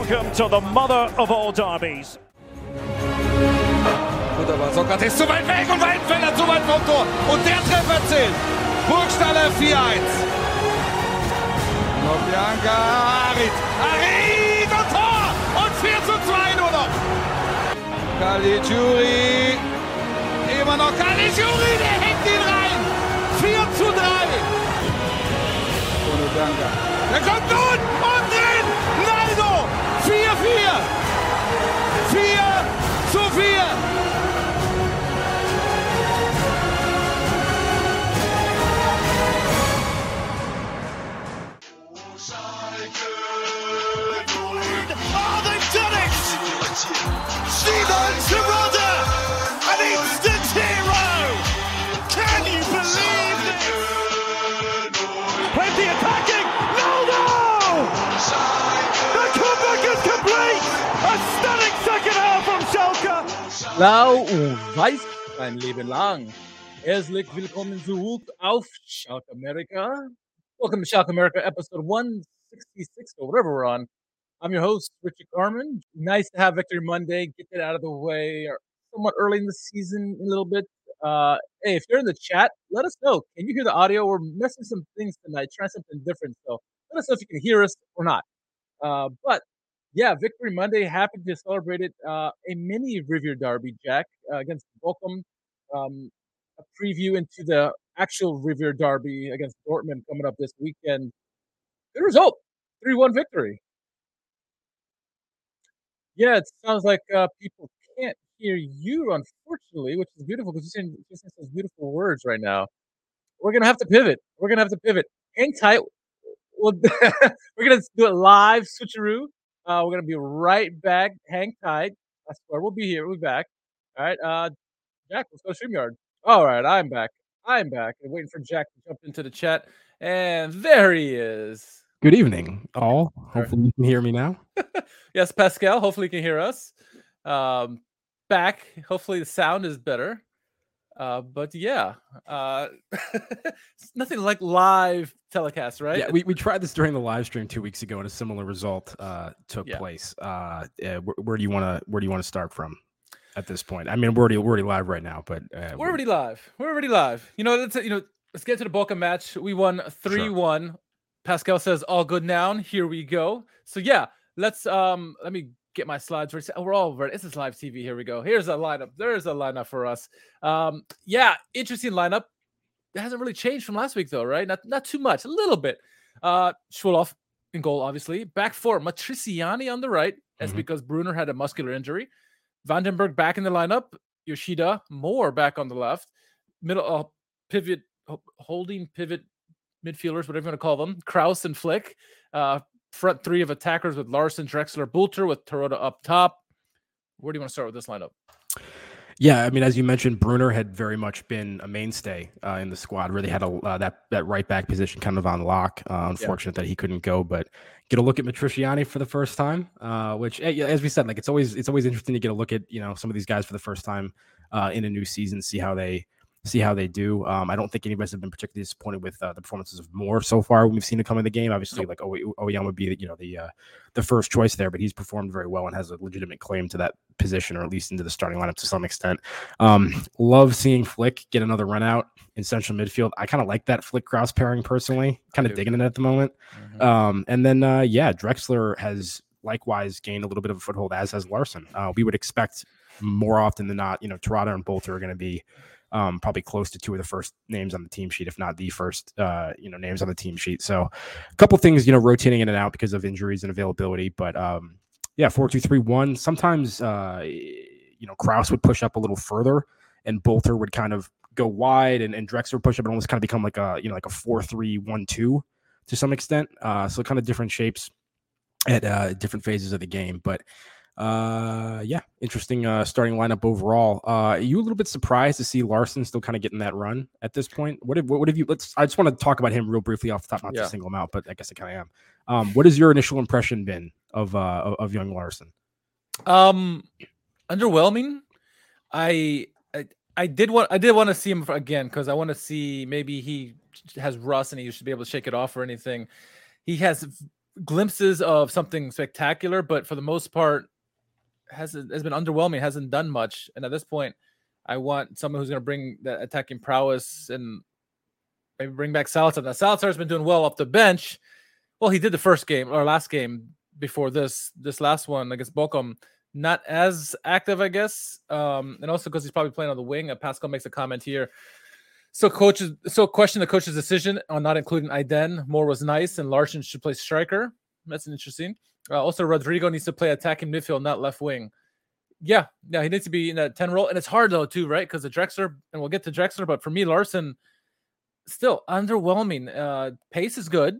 Welcome to the mother of all derbies. Gut, aber Sokrates zu weit weg und Weidenfeller zu weit vom Tor. Und der Treffer zählt. Burgstaller 4-1. Noch Bianca Harit. Harit und Tor. Und 4 zu 2 nur noch. Caligiuri. Immer noch Caligiuri. Der hängt ihn rein. 4 zu 3. Ohne Bianca. Der kommt nun und drin. Naldo. 4-4. 4 zu 4. Oh, they've done it! Steven Blau und weiß ein Leben lang. Herzlich willkommen zurück auf Shout America. Welcome to Shout America, episode 166 or whatever we're on. I'm your host, Richard Carmen. Nice to have Victory Monday. Get that out of the way somewhat early in the season, a little bit. Uh, hey, if you're in the chat, let us know. Can you hear the audio? We're messing some things tonight, trying something different. So let us know if you can hear us or not. Uh, but yeah, Victory Monday. Happy to celebrate it. Uh, a mini Revierderby, Jack, uh, against Bochum. Um, a preview into the actual Revierderby against Dortmund coming up this weekend. Good result, three-one victory. Yeah, it sounds like uh, people can't hear you, unfortunately, which is beautiful because you're saying, you're saying those beautiful words right now. We're gonna have to pivot. We're gonna have to pivot. Hang tight. We'll, we're gonna do it live, switcheroo. Uh, we're gonna be right back. Hang tight. I swear we'll be here. We'll be back. All right. Uh, Jack, let's go StreamYard. All right, I'm back. I'm back. I'm waiting for Jack to jump into the chat. And there he is. Good evening, all. Hopefully, you can hear me now. yes, Pascal. Hopefully you can hear us. Um, back. Hopefully the sound is better. Uh, but yeah, uh, nothing like live telecast, right? Yeah, we, we tried this during the live stream two weeks ago, and a similar result uh, took Yeah. place. Uh, uh, where, where do you want to where do you want to start from at this point? I mean, we're already we're already live right now, but uh, We're already live. We're already live. You know, let's you know, let's get to the Boca match. We won three one. Pascal says all good now. Here we go. So yeah, let's um let me get my slides ready. We're all ready. This is live TV. Here we go. Here's a lineup. There's a lineup for us. Um, yeah, interesting lineup. It hasn't really changed from last week though, right? Not not too much, a little bit. Uh Schwolow in goal, obviously. Back four, Matriciani on the right. That's Mhm. because Brunner had a muscular injury. van den Berg back in the lineup. Yoshida Mohr back on the left. Middle uh, pivot, holding pivot midfielders, whatever you want to call them. Kraus and Flick. Uh, front three of attackers with Larsson, Drexler, Bülter with Terodde up top. Where do you want to start with this lineup? Yeah, I mean, as you mentioned, Brunner had very much been a mainstay uh, in the squad. Really had a uh, that that right back position kind of on lock. Uh, unfortunate that he couldn't go, but get a look at Matriciani for the first time. Uh, which, eh, as we said, like it's always it's always interesting to get a look at you know some of these guys for the first time uh, in a new season, see how they see how they do. Um, I don't think any of us have been particularly disappointed with uh, the performances of Mohr so far. We've seen him come in the game. Obviously, like Oyama would be you know the uh, the first choice there, but he's performed very well and has a legitimate claim to that position, or at least into the starting lineup to some extent. Um, love seeing Flick get another run out in central midfield. I kind of like that Flick Kraus pairing personally. Kind of digging it at the moment. Um, and then uh, yeah, Drexler has likewise gained a little bit of a foothold, as has Larsson. Uh, we would expect more often than not, you know, Terodde and Bülter are going to be um, probably close to two of the first names on the team sheet, if not the first, uh, you know, names on the team sheet. So a couple things, you know, rotating in and out because of injuries and availability. But um, yeah, four two three one. Sometimes uh, you know, Kraus would push up a little further, and Bülter would kind of go wide, and, and Drexler would push up and almost kind of become like a you know like a four three one two to some extent. Uh, so kind of different shapes at uh, different phases of the game, but. Uh, yeah, interesting uh, starting lineup overall. Uh, are you a little bit surprised to see Larsson still kind of getting that run at this point? What have, what have you? Let's. I just want to talk about him real briefly off the top, not Yeah. to single him out, but I guess I kind of am. Um, what has your initial impression been of uh of, young Larsson? Um, underwhelming. I I, I did want I did want to see him again because I want to see maybe he has rust and he should be able to shake it off or anything. He has glimpses of something spectacular, but for the most part, has has been underwhelming. Hasn't done much, and at this point, I want someone who's going to bring that attacking prowess and maybe bring back Zalazar. Now Zalazar's been doing well off the bench. Well, he did the first game or last game before this. This last one against Bochum, not as active, I guess, um, and also because he's probably playing on the wing. Pascal makes a comment here. So coaches, so question the coach's decision on not including Aydin. More was nice, and Larsson should play striker. That's interesting. Uh, also, Rodrigo needs to play attacking midfield, not left wing. Yeah, yeah, he needs to be in that ten role, and it's hard though too, right? Because the Drexler, and we'll get to Drexler, but for me, Larsson, still underwhelming. Uh, pace is good,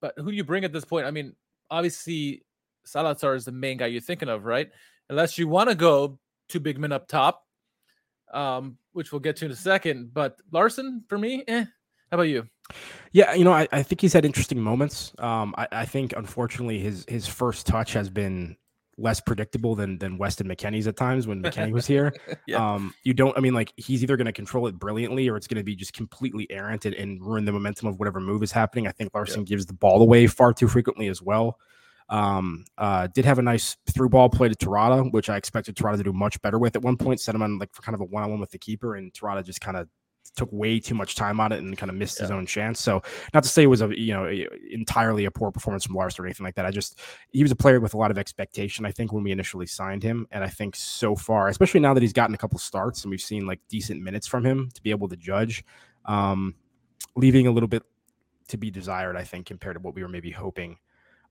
but who do you bring at this point? I mean, obviously Zalazar is the main guy you're thinking of, right? Unless you want to go two big men up top, um, which we'll get to in a second. But Larsson, for me, eh. How about you? Yeah, you know, I, I think he's had interesting moments. Um, I, I think unfortunately his his first touch has been less predictable than than Weston McKennie's at times when McKennie was here. yeah. Um, you don't. I mean, like he's either going to control it brilliantly or it's going to be just completely errant and, and, ruin the momentum of whatever move is happening. I think Larsson yeah. gives the ball away far too frequently as well. Um, uh, did have a nice through ball play to Terodde, which I expected Terodde to do much better with at one point. Set him on like for kind of a one on one with the keeper, and Terodde just kind of took way too much time on it and kind of missed yeah. his own chance. So not to say it was a you know entirely a poor performance from Lars or anything like that. I just he was a player with a lot of expectation. I think when we initially signed him, and I think so far, especially now that he's gotten a couple starts and we've seen like decent minutes from him to be able to judge, um, leaving a little bit to be desired. I think compared to what we were maybe hoping.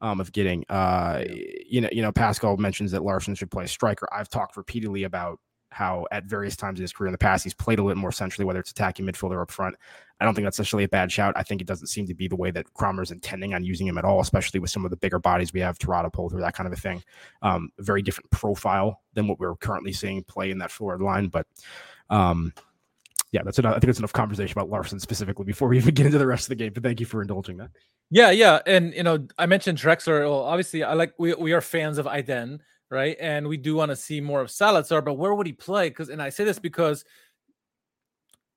Um, of getting, uh, you know, you know, Pascal mentions that Larsson should play striker. I've talked repeatedly about how at various times in his career in the past he's played a little more centrally, whether it's attacking midfielder or up front. I don't think that's necessarily a bad shout. I think it doesn't seem to be the way that Kramer's intending on using him at all, especially with some of the bigger bodies we have, Terodde, Polter, that kind of a thing. Um, very different profile than what we're currently seeing play in that forward line. But um, yeah, that's enough. I think it's enough conversation about Larsson specifically before we even get into the rest of the game. But thank you for indulging that. Yeah, yeah, and you know, I mentioned Drexler. Well, obviously, I like we we are fans of Aydin right? And we do want to see more of Zalazar, but where would he play? Because, and I say this because,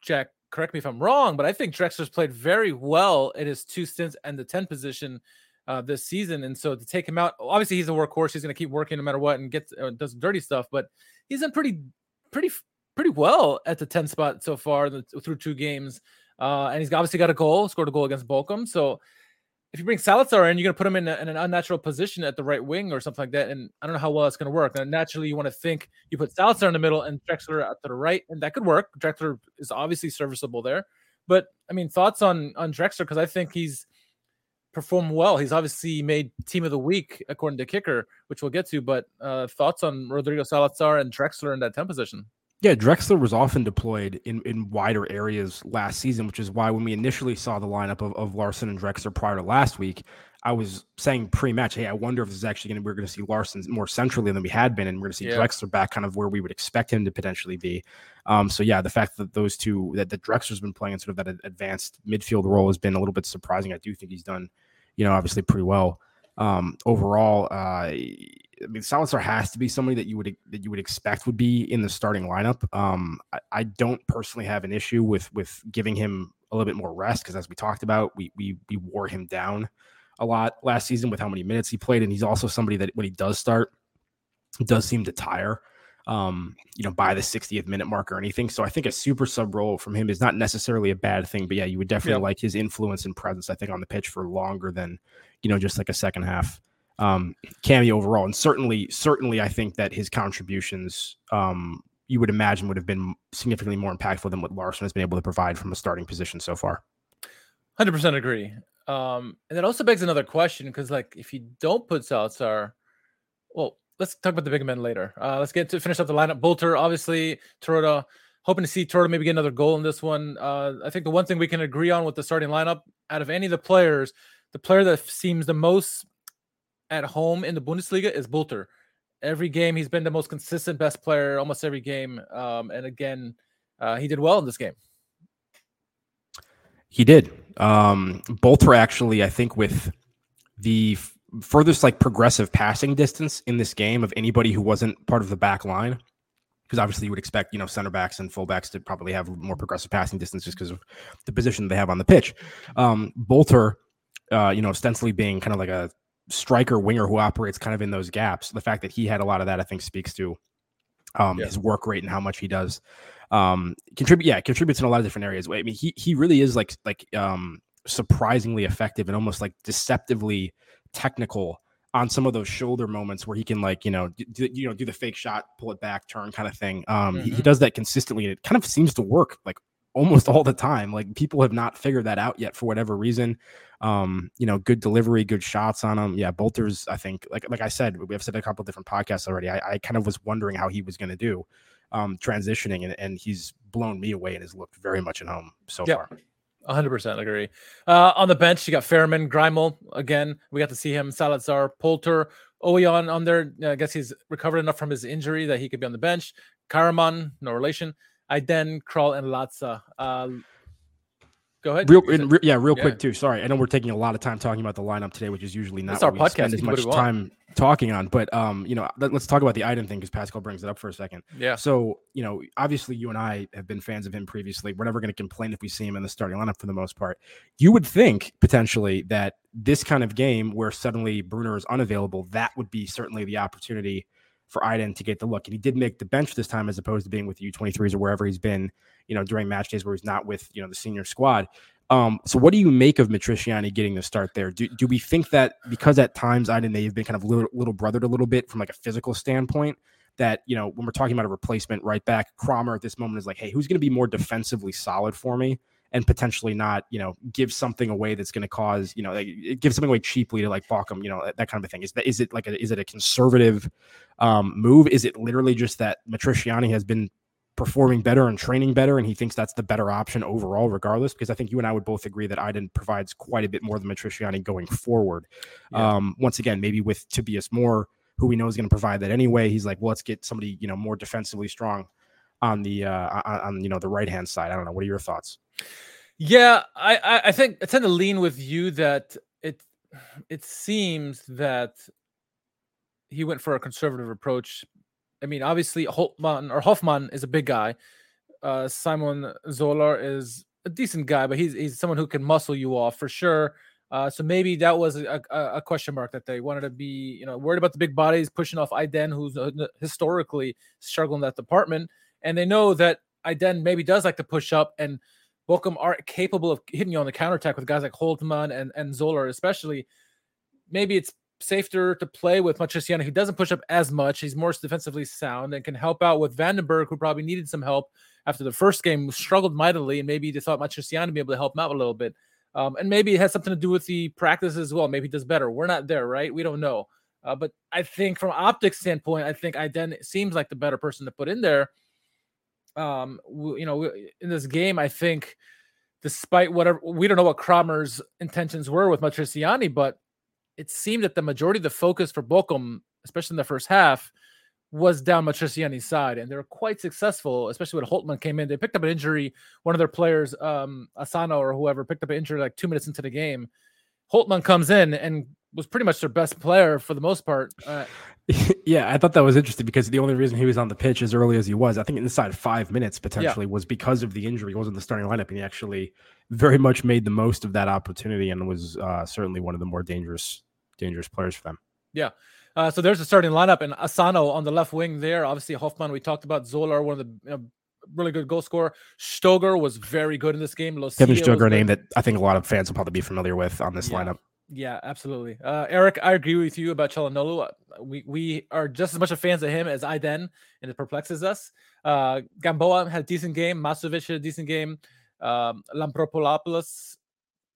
Jack, correct me if I'm wrong, but I think Drexler's played very well in his two stints and the 10 position uh, this season. And so to take him out, obviously he's a workhorse. He's going to keep working no matter what and gets uh, does dirty stuff, but he's in pretty, pretty, pretty well at the 10 spot so far through two games. Uh, and he's obviously got a goal, scored a goal against Bochum. So if you bring Zalazar in, you're going to put him in, a, in, an unnatural position at the right wing or something like that. And I don't know how well it's going to work. And naturally, you want to think you put Zalazar in the middle and Drexler out to the right, and that could work. Drexler is obviously serviceable there. But I mean, thoughts on on Drexler because I think he's performed well. He's obviously made team of the week according to Kicker, which we'll get to. But uh, thoughts on Rodrigo Zalazar and Drexler in that 10 position? Yeah, Drexler was often deployed in, in wider areas last season, which is why when we initially saw the lineup of, of Larsson and Drexler prior to last week, I was saying pre-match, hey, I wonder if this is actually going to we're going to see Larsson more centrally than we had been, and we're going to see yeah. Drexler back kind of where we would expect him to potentially be. Um, so yeah, the fact that those two that the Drexler's been playing in sort of that advanced midfield role has been a little bit surprising. I do think he's done, you know, obviously pretty well um, overall. Uh, I mean, Zalazar has to be somebody that you would that you would expect would be in the starting lineup. Um, I, I don't personally have an issue with with giving him a little bit more rest because, as we talked about, we we we wore him down a lot last season with how many minutes he played, and he's also somebody that when he does start, does seem to tire. Um, you know, by the 60th minute mark or anything. So I think a super sub role from him is not necessarily a bad thing. But yeah, you would definitely like his influence and presence, I think, on the pitch for longer than, you know, just like a second half um, cameo overall. And certainly, certainly, I think that his contributions, um, you would imagine, would have been significantly more impactful than what Larsson has been able to provide from a starting position so far. Hundred percent agree. Um, and that also begs another question because, like, if you don't put Zalazar, well, let's talk about the big men later. Uh, let's get to finish up the lineup. Bülter, obviously, Terodde. Hoping to see Terodde maybe get another goal in this one. Uh, I think the one thing we can agree on with the starting lineup, out of any of the players, the player that seems the most at home in the Bundesliga is Bülter. Every game he's been the most consistent best player almost every game. Um, and again, uh, he did well in this game. He did. Um, Bülter actually, I think, with the f- furthest like progressive passing distance in this game of anybody who wasn't part of the back line. Because obviously you would expect, you know, center backs and fullbacks to probably have more progressive passing distance just because of the position they have on the pitch. Um, Bülter uh, you know, ostensibly being kind of like a striker winger who operates kind of in those gaps. The fact that he had a lot of that, I think, speaks to um, yeah. his work rate and how much he does um, contribute. Yeah, contributes in a lot of different areas. I mean, he he really is like like um, surprisingly effective and almost like deceptively technical on some of those shoulder moments where he can like you know do, you know do the fake shot, pull it back, turn kind of thing. Um, mm-hmm. he, he, mm-hmm. does that consistently, and it kind of seems to work like almost all the time. Like people have not figured that out yet for whatever reason. Um, you know, good delivery, good shots on him. Yeah, Bülter's. I think like like I said, we have said a couple different podcasts already. I, I kind of was wondering how he was going to do um transitioning, and, and he's blown me away and has looked very much at home so far. 100% agree. Uh, on the bench, you got Fährmann, Greiml. Again, we got to see him. Zalazar, Polter, Ouwejan on there. I guess he's recovered enough from his injury that he could be on the bench. Karaman, no relation. Aydin, Kral, and Latza. Uh, Go ahead. Real, re- yeah, real yeah. quick too. Sorry, I know we're taking a lot of time talking about the lineup today, which is usually not our podcast. as much time talking on. But um, you know, let, us talk about the item thing because Pascal brings it up for a second. Yeah. So you know, obviously, you and I have been fans of him previously. We're never going to complain if we see him in the starting lineup for the most part. You would think potentially that this kind of game where suddenly Brunner is unavailable, that would be certainly the opportunity for Aydin to get the look. And he did make the bench this time as opposed to being with the U23s or wherever he's been you know, during match days where he's not with, you know, the senior squad. Um, so what do you make of Matriciani getting the start there? Do, do we think that because at times Aydin they've been kind of little, little brothered a little bit from like a physical standpoint, that you know when we're talking about a replacement right back, Kramer at this moment is like, hey, who's going to be more defensively solid for me? And potentially not, you know, give something away that's going to cause, you know, like, give something away cheaply to like balk you know, that, that kind of a thing. Is that is it like a, is it a conservative um, move? Is it literally just that Matriciani has been performing better and training better, and he thinks that's the better option overall, regardless. Because I think you and I would both agree that Aydin provides quite a bit more than Matriciani going forward. Yeah. Um, once again, maybe with Tobias Mohr, who we know is going to provide that anyway. He's like, well, let's get somebody you know more defensively strong on the uh, on, on you know the right hand side. I don't know. What are your thoughts? Yeah, I I think I tend to lean with you that it it seems that he went for a conservative approach I mean, obviously Holtmann or Hofmann is a big guy. Uh, Simon Zoller is a decent guy, but he's he's someone who can muscle you off for sure. Uh, so maybe that was a, a, a, question mark that they wanted to be, you know, worried about the big bodies pushing off Aydin, who's uh, historically struggling that department, and they know that Aydin maybe does like to push up, and Bochum are capable of hitting you on the counterattack with guys like Holtmann and and Zoller, especially. Maybe it's safer to play with Matriciani, who doesn't push up as much. He's more defensively sound and can help out with van den Berg, who probably needed some help after the first game, struggled mightily, and maybe they thought Matriciani would be able to help him out a little bit. Um, and maybe it has something to do with the practice as well. Maybe he does better. We're not there, right? We don't know. Uh, but I think from optics standpoint, I think Aydin seems like the better person to put in there. Um, you know, in this game, I think despite whatever we don't know what Kramer's intentions were with Matriciani, but it seemed that the majority of the focus for Bochum, especially in the first half, was down Matriciani's side, and they were quite successful, especially when Holtmann came in. They picked up an injury. One of their players, um, Asano or whoever, picked up an injury like two minutes into the game. Holtmann comes in and was pretty much their best player for the most part. Uh, yeah, I thought that was interesting because the only reason he was on the pitch as early as he was, I think inside five minutes potentially, yeah. was because of the injury. He wasn't the starting lineup, and he actually very much made the most of that opportunity and was uh, certainly one of the more dangerous dangerous players for them. Yeah. Uh, so there's the starting lineup, and Asano on the left wing there. Obviously, Hofmann, we talked about Zoller, one of the you know, really good goal scorer. Stöger was very good in this game. Lucia Kevin Stöger, name that I think a lot of fans will probably be familiar with on this yeah. lineup. Yeah, absolutely. Uh, Eric, I agree with you about Calhanoglu. Uh, we we are just as much a fans of him as I then, and it perplexes us. Uh, Gamboa had a decent game. Masovic had a decent game. Um, Lampropoulos,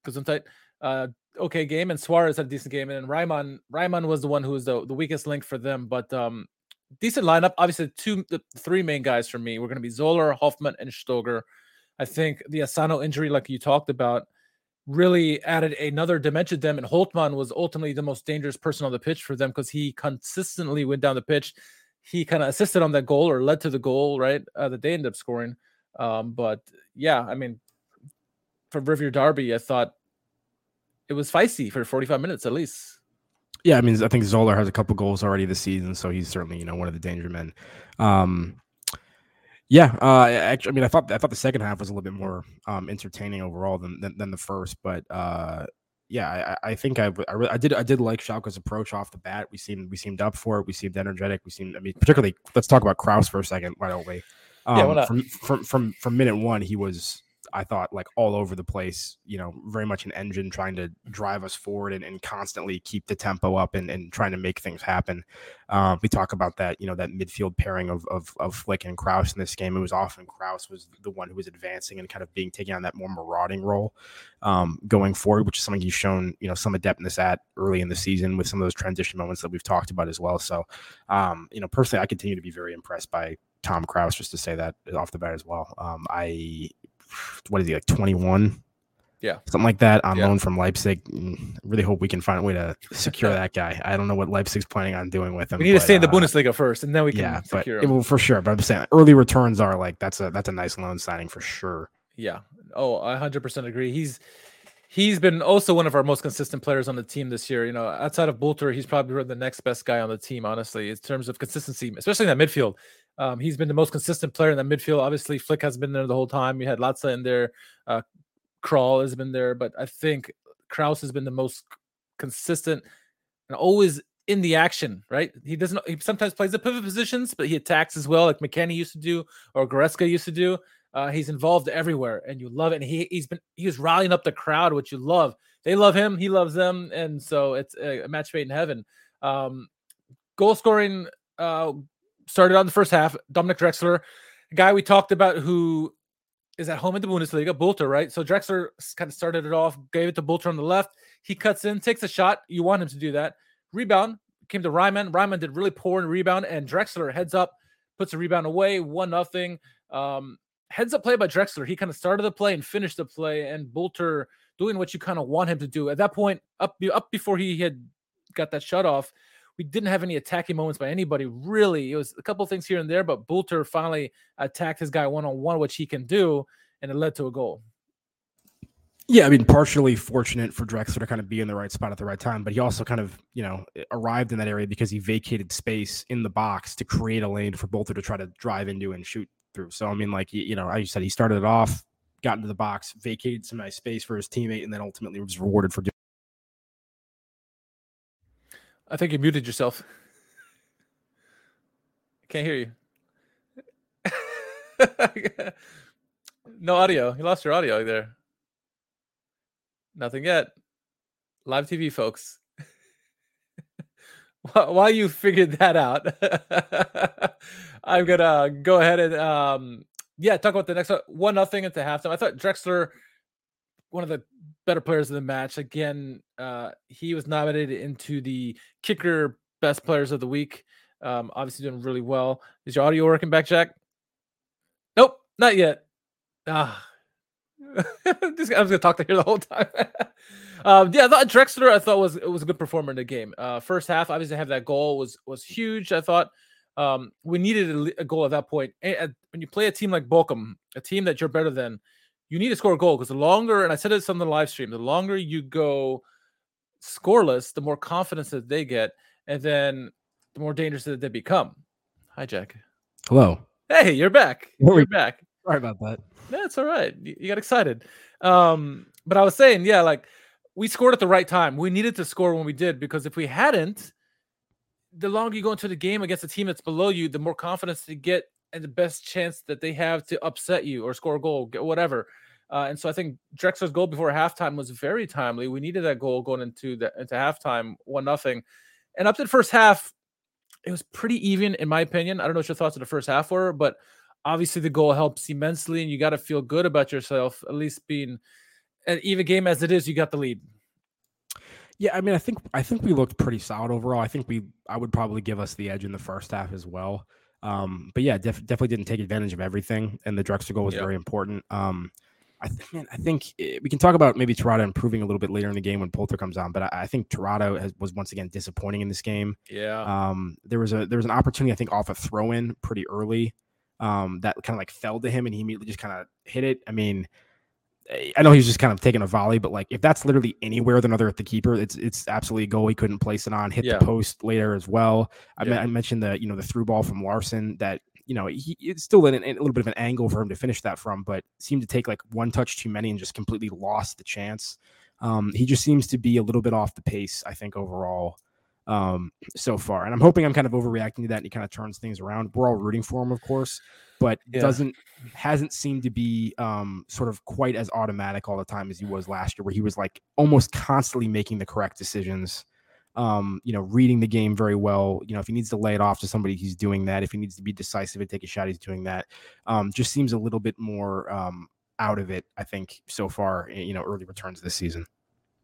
Gesundheit, uh, okay game, and Suarez had a decent game, and Reimann Reimann was the one who was the, the weakest link for them. But um, decent lineup. Obviously, two the three main guys for me were going to be Zoller, Hofmann, and Stöger. I think the Asano injury, like you talked about, really added another dimension to them. And Holtmann was ultimately the most dangerous person on the pitch for them because he consistently went down the pitch. He kind of assisted on that goal or led to the goal, right? Uh, that they ended up scoring. Um, but yeah, I mean, for Revierderby, I thought it was feisty for 45 minutes at least. Yeah, I mean, I think Zoller has a couple goals already this season, so he's certainly you know one of the danger men. Um, yeah, uh, actually, I mean, I thought I thought the second half was a little bit more um, entertaining overall than, than, than the first, but uh, yeah, I, I think I, I, really, I did I did like Schalke's approach off the bat. We seemed we seemed up for it. We seemed energetic. We seemed I mean particularly let's talk about Kraus for a second. Why don't we? Um, yeah, from, from from from minute one, he was I thought like all over the place, you know, very much an engine trying to drive us forward and, and constantly keep the tempo up and, and trying to make things happen. Um, we talk about that, you know, that midfield pairing of, of, of Flick and Kraus in this game. It was often Kraus was the one who was advancing and kind of being taking on that more marauding role um, going forward, which is something he's shown, you know, some adeptness at early in the season with some of those transition moments that we've talked about as well. So, um, you know, personally, I continue to be very impressed by Tom Kraus, just to say that off the bat as well. Um, I what is he like 21 yeah. Something like that. On yeah. loan from leipzig. Mm, really hope we can find a way to secure that guy. I don't know what leipzig's planning on doing with him we need but, to stay in the uh, bundesliga first and then we can yeah but it, well, for sure but i'm saying early returns are like that's a that's a nice loan signing for sure. Yeah. Oh i 100% agree. He's he's been also one of our most consistent players on the team this year. You know, outside of Bülter, he's probably the next best guy on the team, honestly, in terms of consistency, especially in that midfield. Um, he's been the most consistent player in that midfield. Obviously, Flick has been there the whole time. We had Latza in there. Uh, Krul has been there, but I think Kraus has been the most consistent and always in the action. Right? He doesn't. He sometimes plays the pivot positions, but he attacks as well, like McKennie used to do or Goretzka used to do. Uh, he's involved everywhere, and you love it. And he he's been he was rallying up the crowd, which you love. They love him, he loves them, and so it's a, match made in heaven. Um, goal scoring uh, started on the first half. Dominic Drexler, guy we talked about who is at home in the Bundesliga, Bülter, right? So Drexler kind of started it off, gave it to Bülter on the left. He cuts in, takes a shot. You want him to do that. Rebound came to Reimann. Reimann did really poor in rebound, and Drexler heads up, puts a rebound away, one nothing. Um, heads up play by Drexler. He kind of started the play and finished the play, and Bülter doing what you kind of want him to do. At that point, up up before he had got that shut off, we didn't have any attacking moments by anybody. Really, it was a couple things here and there, but Bülter finally attacked his guy one on one, which he can do, and it led to a goal. Yeah, I mean, partially fortunate for Drexler to kind of be in the right spot at the right time, but he also kind of, you know, arrived in that area because he vacated space in the box to create a lane for Bülter to try to drive into and shoot through. So I mean, like you know, I said he started it off, got into the box, vacated some nice space for his teammate, and then ultimately was rewarded for doing. I think you muted yourself. Can't hear you. no audio. You lost your audio there. Nothing yet. Live TV, folks. While you figured that out, I'm gonna go ahead and um, yeah, talk about the next one. One nothing at the halftime. I thought Drexler, one of the better players of the match. Again, uh, he was nominated into the kicker best players of the week. Um, obviously doing really well. Is your audio working back, Jack? Nope, not yet. Ah, I was gonna talk to here the whole time. um, yeah, I thought Drexler I thought was was a good performer in the game. Uh, first half, obviously, have that goal was was huge. I thought um, we needed a, a, goal at that point. And, when you play a team like Bochum, a team that you're better than, you need to score a goal because the longer, and I said this on the live stream, the longer you go scoreless, the more confidence that they get, and then the more dangerous that they become. Hi, Jack. Hello. Hey, you're back. You're back. Sorry about that. That's all right. You, got excited. Um, but I was saying, yeah, like we scored at the right time. We needed to score when we did because if we hadn't, the longer you go into the game against a team that's below you, the more confidence to get and the best chance that they have to upset you or score a goal, whatever. Uh, and so I think Drexler's goal before halftime was very timely. We needed that goal going into the into halftime, one nothing. And up to the first half, it was pretty even in my opinion. I don't know what your thoughts of the first half were, but obviously the goal helps immensely, and you got to feel good about yourself, at least being an even game as it is. You got the lead. Yeah, I mean, I think I think we looked pretty solid overall. I think we I would probably give us the edge in the first half as well. Um, but yeah, def- definitely didn't take advantage of everything, and the Drexler goal was yep. very important. Um, I think, man, I think it, eh, we can talk about maybe Terodde improving a little bit later in the game when Polter comes on, but I, I think has, was once again disappointing in this game. Yeah. Um, there was a there was an opportunity I think off a throw in pretty early, um, that kind of like fell to him, and he immediately just kind of hit it. I mean, I know he was just kind of taking a volley, but like if that's literally anywhere than other at the keeper, it's it's absolutely a goal. He couldn't place it on, hit yeah. the post later as well. I, yeah. I, mentioned the you know the through ball from Larsson that you know he, it's still in, in a little bit of an angle for him to finish that from, but seemed to take like one touch too many and just completely lost the chance. Um, he just seems to be a little bit off the pace, I think, overall um, so far. And I'm hoping I'm kind of overreacting to that and he kind of turns things around. We're all rooting for him, of course, but Yeah. doesn't hasn't seemed to be um, sort of quite as automatic all the time as he was last year, where he was like almost constantly making the correct decisions. Um, you know, reading the game very well. You know, if he needs to lay it off to somebody, he's doing that. If he needs to be decisive and take a shot, he's doing that. Um, just seems a little bit more um, out of it, I think, so far. eh, You know, early returns this season.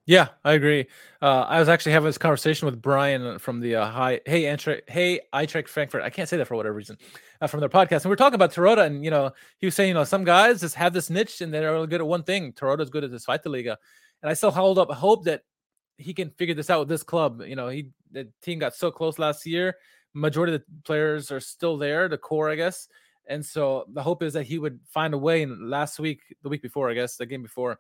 Yeah, I agree. Uh, I was actually having this conversation with Brian from the uh, High Hey Eintracht Hey Eintracht Frankfurt. I can't say that for whatever reason uh, from their podcast, and we are talking about Terodde, and you know he was saying you know some guys just have this niche and they're really good at one thing. Terodde's good at this Zweite Liga, and I still hold up hope that he can figure this out with this club. You know, he the team got so close last year. Majority of the players are still there, the core, I guess. And so the hope is that he would find a way. And last week, the week before, I guess, the game before,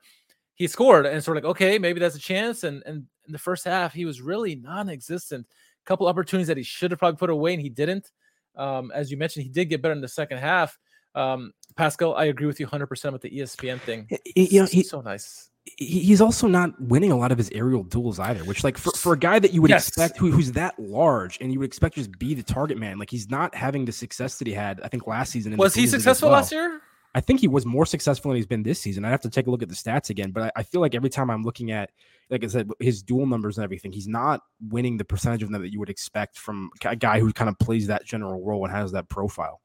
he scored. And sort of like, okay, maybe that's a chance. And and in the first half, he was really non-existent. A couple opportunities that he should have probably put away, and he didn't. Um, as you mentioned, he did get better in the second half. Um, Pascal, I agree with you 100% with the ESPN thing. You know, he, so nice. he's also not winning a lot of his aerial duels either, which like for, for a guy that you would Yes. expect who, who's that large and you would expect to just be the target man, like he's not having the success that he had, I think last season. in the Was he successful well. last year? I think he was more successful than he's been this season. I have to take a look at the stats again, but I, I feel like every time I'm looking at, like I said, his dual numbers and everything, he's not winning the percentage of them that you would expect from a guy who kind of plays that general role and has that profile.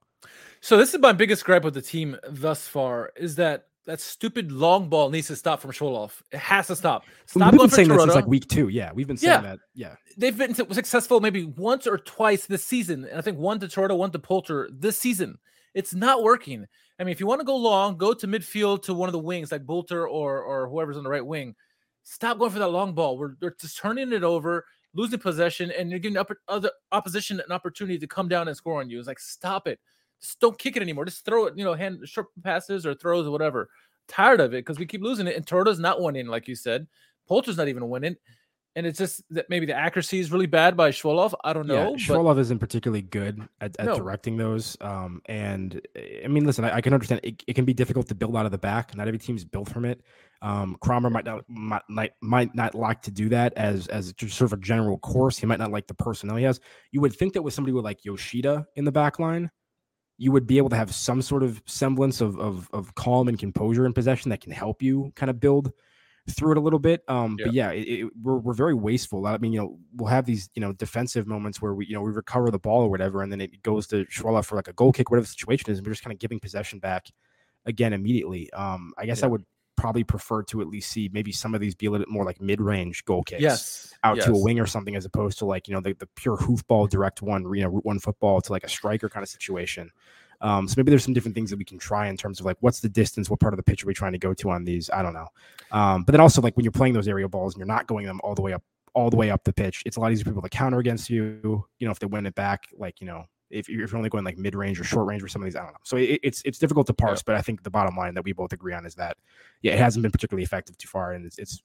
So this is my biggest gripe with the team thus far is that that stupid long ball needs to stop from Schwolow. It has to stop. Stop We've been saying that since like week two. Yeah, we've been saying Yeah. that. Yeah. They've been successful maybe once or twice this season. And I think one to Terodde, one to Polter this season. It's not working. I mean, if you want to go long, go to midfield to one of the wings like Bülter or or whoever's on the right wing. Stop going for that long ball. We're they're just turning it over, losing possession, and you're giving upper, other opposition an opportunity to come down and score on you. It's like stop it. Just don't kick it anymore. Just throw it, you know, hand short passes or throws or whatever. Tired of it because we keep losing it. And Terodde's not winning, like you said. Polter's not even winning. And it's just that maybe the accuracy is really bad by Schwolow. I don't know. Yeah, but isn't particularly good at, at No. directing those. Um, and I mean, listen, I, I can understand it, it can be difficult to build out of the back. Not every team's built from it. Um, Kramer might not might, might might not like to do that as as just sort of a general course. He might not like the personnel he has. You would think that with somebody with like Yoshida in the back line, you would be able to have some sort of semblance of of, of calm and composure in possession that can help you kind of build through it a little bit. Um, but yeah, it, it, we're we're very wasteful. I mean, you know, we'll have these you know defensive moments where we you know we recover the ball or whatever, and then it goes to Schwolow for like a goal kick, whatever the situation is, and we're just kind of giving possession back again immediately. Um, I guess Yeah. I would probably prefer to at least see maybe some of these be a little bit more like mid-range goal kicks yes, out to a wing or something as opposed to like you know the, the pure hoofball direct one you know route one football to like a striker kind of situation um so maybe there's some different things that we can try in terms of like what's the distance what part of the pitch are we trying to go to on these? I don't know. Um but then also like when you're playing those aerial balls and you're not going them all the way up all the way up the pitch it's a lot easier for people to counter against you you know if they win it back like you know if you're, if you're only going like mid range or short range or some of these, I don't know. So it, it's it's difficult to parse, but I think the bottom line that we both agree on is that yeah, it hasn't been particularly effective too far, and it's, it's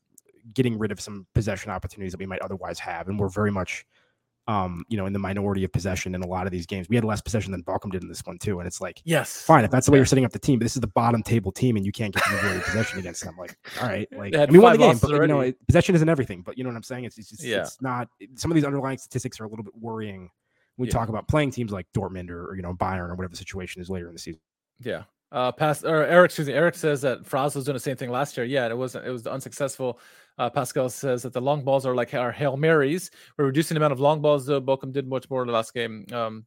getting rid of some possession opportunities that we might otherwise have, and we're very much, um, you know, in the minority of possession in a lot of these games. We had less possession than Bochum did in this one too, and it's like, Yes. fine if that's the way Yeah. you're setting up the team, but this is the bottom table team, and you can't get majority possession against them. Like, all right, like I mean, we won the game, but you know, it, possession isn't everything. But you know what I'm saying? It's it's, it's, Yeah. it's not. Some of these underlying statistics are a little bit worrying. when We Yeah. talk about playing teams like Dortmund or, or you know Bayern or whatever the situation is later in the season. Yeah. Uh, past or Eric, excuse me. Eric says that Franz was doing the same thing last year. Yeah, it wasn't. It was unsuccessful. Uh, Pascal says that the long balls are like our hail marys. We're reducing the amount of long balls. Uh, Bochum did much more in the last game. Um,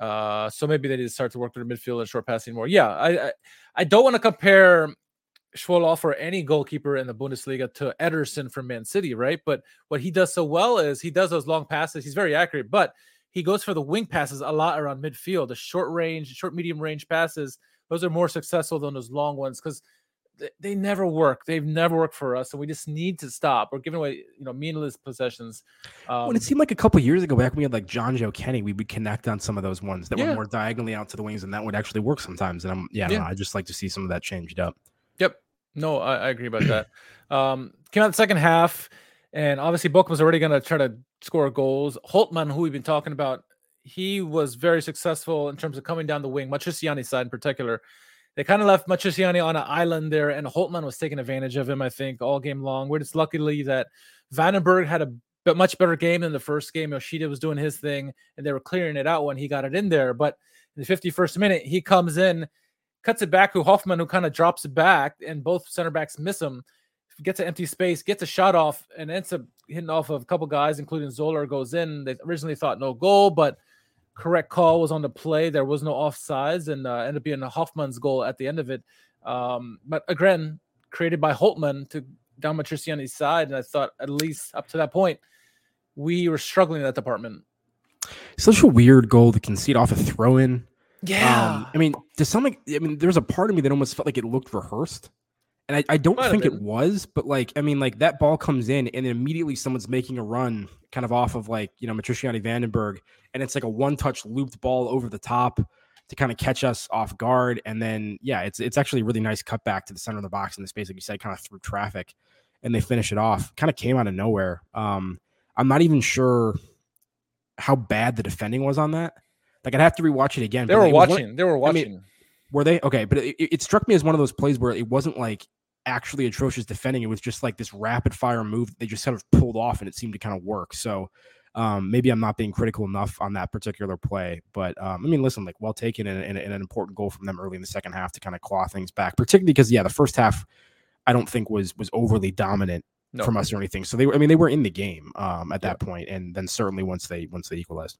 uh, so maybe they need to start to work with the midfield and short passing more. Yeah, I I, I don't want to compare Schwolow or any goalkeeper in the Bundesliga to Ederson from Man City, right? But what he does so well is he does those long passes. He's very accurate, but he goes for the wing passes a lot around midfield, the short range, short medium range passes. Those are more successful than those long ones because they, they never work. They've never worked for us, and we just need to stop. We're giving away, you know, meaningless possessions. Um, when it seemed like a couple years ago, back when we had like Jonjoe Kenny, we would connect on some of those ones that Yeah. were more diagonally out to the wings, and that would actually work sometimes. And I'm yeah, I Yeah. know, I just like to see some of that changed up. Yep. No, I, I agree about that. Um, came out the second half, and obviously Bochum was already going to try to score goals. Holtmann, who we've been talking about, he was very successful in terms of coming down the wing, Matriciani's side in particular. they kind of left Matriciani on an island there, and Holtmann was taking advantage of him, I think, all game long. We're just luckily that van den Berg had a but much better game than the first game. Yoshida was doing his thing, and they were clearing it out when he got it in there. But in the 51st minute, he comes in, cuts it back to Hofmann, who kind of drops it back, and both center backs miss him. Gets an empty space, gets a shot off, and ends up hitting off of a couple guys, including Zoller, goes in. They originally thought no goal, but correct call was on the play. There was no offsides, and uh, ended up being Hofmann's goal at the end of it. Um, but again, created by Holtmann to down Matriciani's side, and I thought at least up to that point we were struggling in that department. Such a weird goal to concede off a throw in. Yeah. Um, I mean, to some, I mean, there's a part of me that almost felt like it looked rehearsed. And I, I don't Might think it was, but like, I mean, like that ball comes in and then immediately someone's making a run kind of off of like, you know, Matriciani van den Berg. And it's like a one touch looped ball over the top to kind of catch us off guard. And then, yeah, it's it's actually a really nice cutback to the center of the box in the space, like you said, kind of through traffic. And they finish it off. Kind of came out of nowhere. Um, I'm not even sure how bad the defending was on that. Like I'd have to rewatch it again. They were watching. They were watching. I mean, were they okay? But it, it, struck me as one of those plays where it wasn't like actually atrocious defending. It was just like this rapid fire move they just kind of pulled off, and it seemed to kind of work. So um, maybe I'm not being critical enough on that particular play. But um, I mean, listen, like well taken and, and, and an important goal from them early in the second half to kind of claw things back, particularly because yeah, the first half I don't think was was overly dominant no. from us or anything. So they were, I mean, they were in the game um, at that yeah. point, and then certainly once they once they equalized.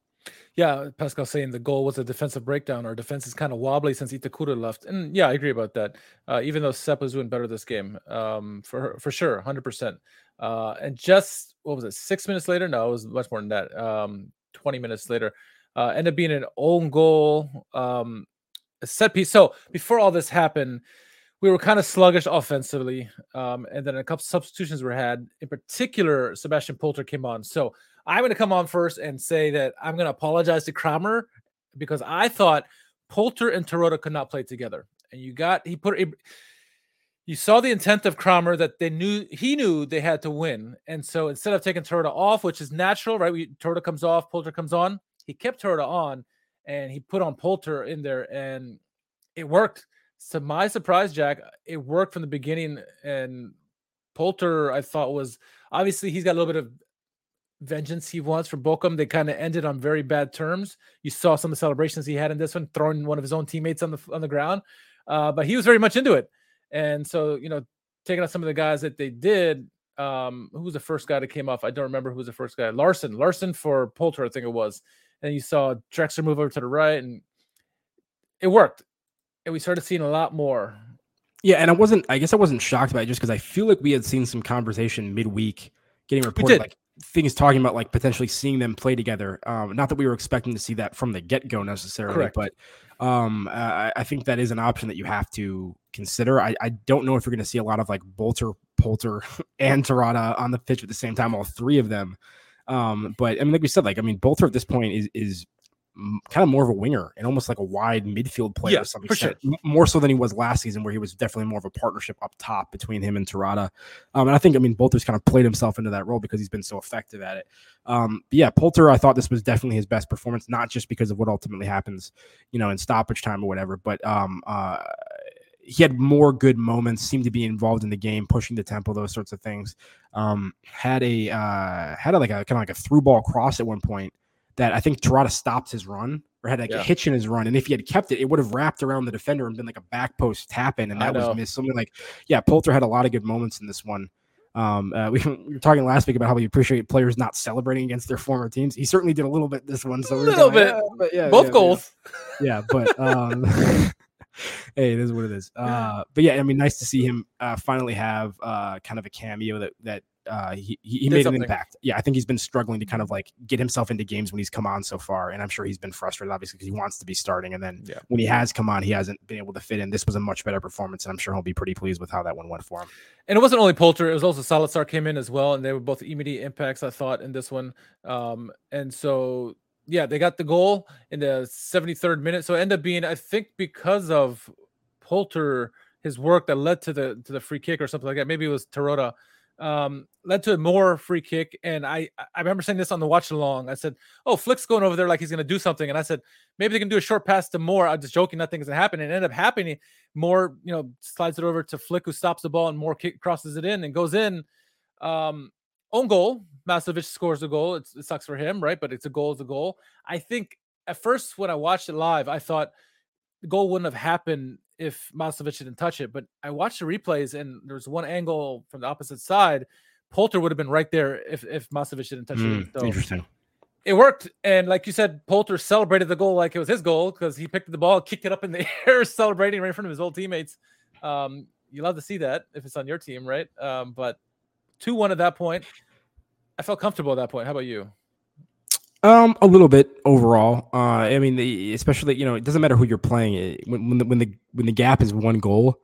Yeah, Pascal saying the goal was a defensive breakdown. Our defense is kind of wobbly since Itakura left, and yeah, I agree about that. Uh, even though Sepp was doing better this game, um, for for sure, hundred uh, percent. And just what was it? Six minutes later? No, it was much more than that. Um, Twenty minutes later, uh, ended up being an own goal, um, a set piece. So before all this happened, we were kind of sluggish offensively, um, and then a couple substitutions were had. In particular, Sebastian Polter came on. So I'm going to come on first and say that I'm going to apologize to Kramer because I thought Polter and Terodde could not play together. And you got he put you saw the intent of Kramer that they knew he knew they had to win, and so instead of taking Terodde off, which is natural, right? We, Terodde comes off, Polter comes on. He kept Terodde on, and he put on Polter in there, and it worked to my surprise, Jack, it worked from the beginning. And Polter, I thought was obviously he's got a little bit of vengeance he wants from Bochum. They kind of ended on very bad terms. You saw some of the celebrations he had in this one, throwing one of his own teammates on the on the ground. Uh, but he was very much into it. And so, you know, taking out some of the guys that they did. Um, who was the first guy that came off? I don't remember who was the first guy. Larsson, Larsson for Polter, I think it was. And you saw Drexler move over to the right, and it worked and we started seeing a lot more. Yeah, and I wasn't. I guess I wasn't shocked by it just because I feel like we had seen some conversation midweek getting reported, like things talking about like potentially seeing them play together. Um, not that we were expecting to see that from the get go necessarily, Correct. but um, uh, I think that is an option that you have to consider. I, I don't know if you're going to see a lot of like Bülter, Polter, and Terodde on the pitch at the same time, all three of them. Um, but I mean, like we said, like I mean, Bülter at this point is is kind of more of a winger and almost like a wide midfield player yeah, extent, sure. more so than he was last season, where he was definitely more of a partnership up top between him and Terodde. Um, and I think, I mean, Bülter's kind of played himself into that role because he's been so effective at it. Um, yeah, Polter, I thought this was definitely his best performance, not just because of what ultimately happens, you know, in stoppage time or whatever, but um, uh, he had more good moments, seemed to be involved in the game, pushing the tempo, those sorts of things. Um, had a uh, had a, like a kind of like a through ball cross at one point that I think Terodde stopped his run or had like yeah. a hitch in his run. And if he had kept it, it would have wrapped around the defender and been like a back post tap in. And that was missed. Something like, yeah, Polter had a lot of good moments in this one. Um, uh, we, we, were talking last week about how we appreciate players not celebrating against their former teams. He certainly did a little bit this one. So a little bit, but yeah, both yeah, goals. Yeah, yeah but um, hey, it is what it is. Uh, but yeah, I mean, nice to see him uh, finally have uh, kind of a cameo that that uh, he he made something. an impact. Yeah, I think he's been struggling to kind of like get himself into games when he's come on so far, and I'm sure he's been frustrated, obviously, because he wants to be starting, and then yeah. when he has come on, he hasn't been able to fit in. This was a much better performance, and I'm sure he'll be pretty pleased with how that one went for him. And it wasn't only Polter; it was also Zalazar came in as well, and they were both immediate impacts. I thought in this one, um, and so yeah, they got the goal in the 73rd minute, so it ended up being, I think, because of Polter, his work that led to the to the free kick or something like that. Maybe it was Terodde um, led to a more free kick. And I I remember saying this on the watch along. I said, "Oh, Flick's going over there like he's going to do something." And I said, maybe they can do a short pass to Mohr. I'm just joking, nothing's going to happen. And it ended up happening. Mohr, you know, slides it over to Flick, who stops the ball, and Mohr kick, crosses it in and goes in. Um, own goal. Masovic scores the goal. It's, it sucks for him, right? But it's a goal. It's a goal. I think at first when I watched it live, I thought the goal wouldn't have happened if Masovic didn't touch it. But I watched the replays, and there was one angle from the opposite side. Polter would have been right there if if Masovic didn't touch Mm, it. So interesting. it worked. And like you said, Polter celebrated the goal like it was his goal because he picked the ball, kicked it up in the air, celebrating right in front of his old teammates. Um, you love to see that if it's on your team, right? Um, but 2 1 at that point. I felt comfortable at that point. How about you? Um, a little bit overall. Uh, I mean, the, especially you know, it doesn't matter who you're playing. It, when when the, when the when the gap is one goal,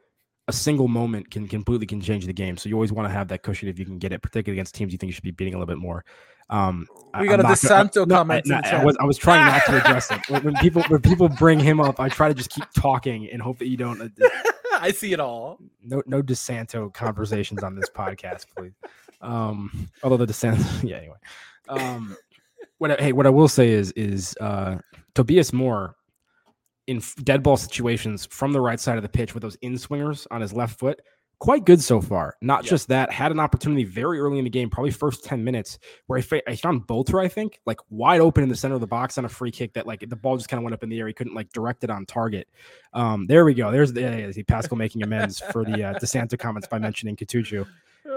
a single moment can completely can change the game. So you always want to have that cushion if you can get it, particularly against teams you think you should be beating a little bit more. Um, I- We got I'm a gonna- DeSanto no, I- comment no, the I, was I was trying not to address it. When, when people when people bring him up, I try to just keep talking and hope that you don't. Uh, I see it all. no no DeSanto conversations on this podcast, please. Um, although the DeSanto, yeah. Anyway, um, what I, hey, what I will say is is uh, Tobias Mohr in dead ball situations from the right side of the pitch with those in swingers on his left foot. Quite good so far. Not Yeah. just that, had an opportunity very early in the game, probably first 10 minutes, where I, fa- I found Bülter, I think, like wide open in the center of the box on a free kick that like the ball just kind of went up in the air. He couldn't like direct it on target. Um, there we go. There's the yeah, yeah, Pascal making amends for the uh, DeSanto comments by mentioning Katuchu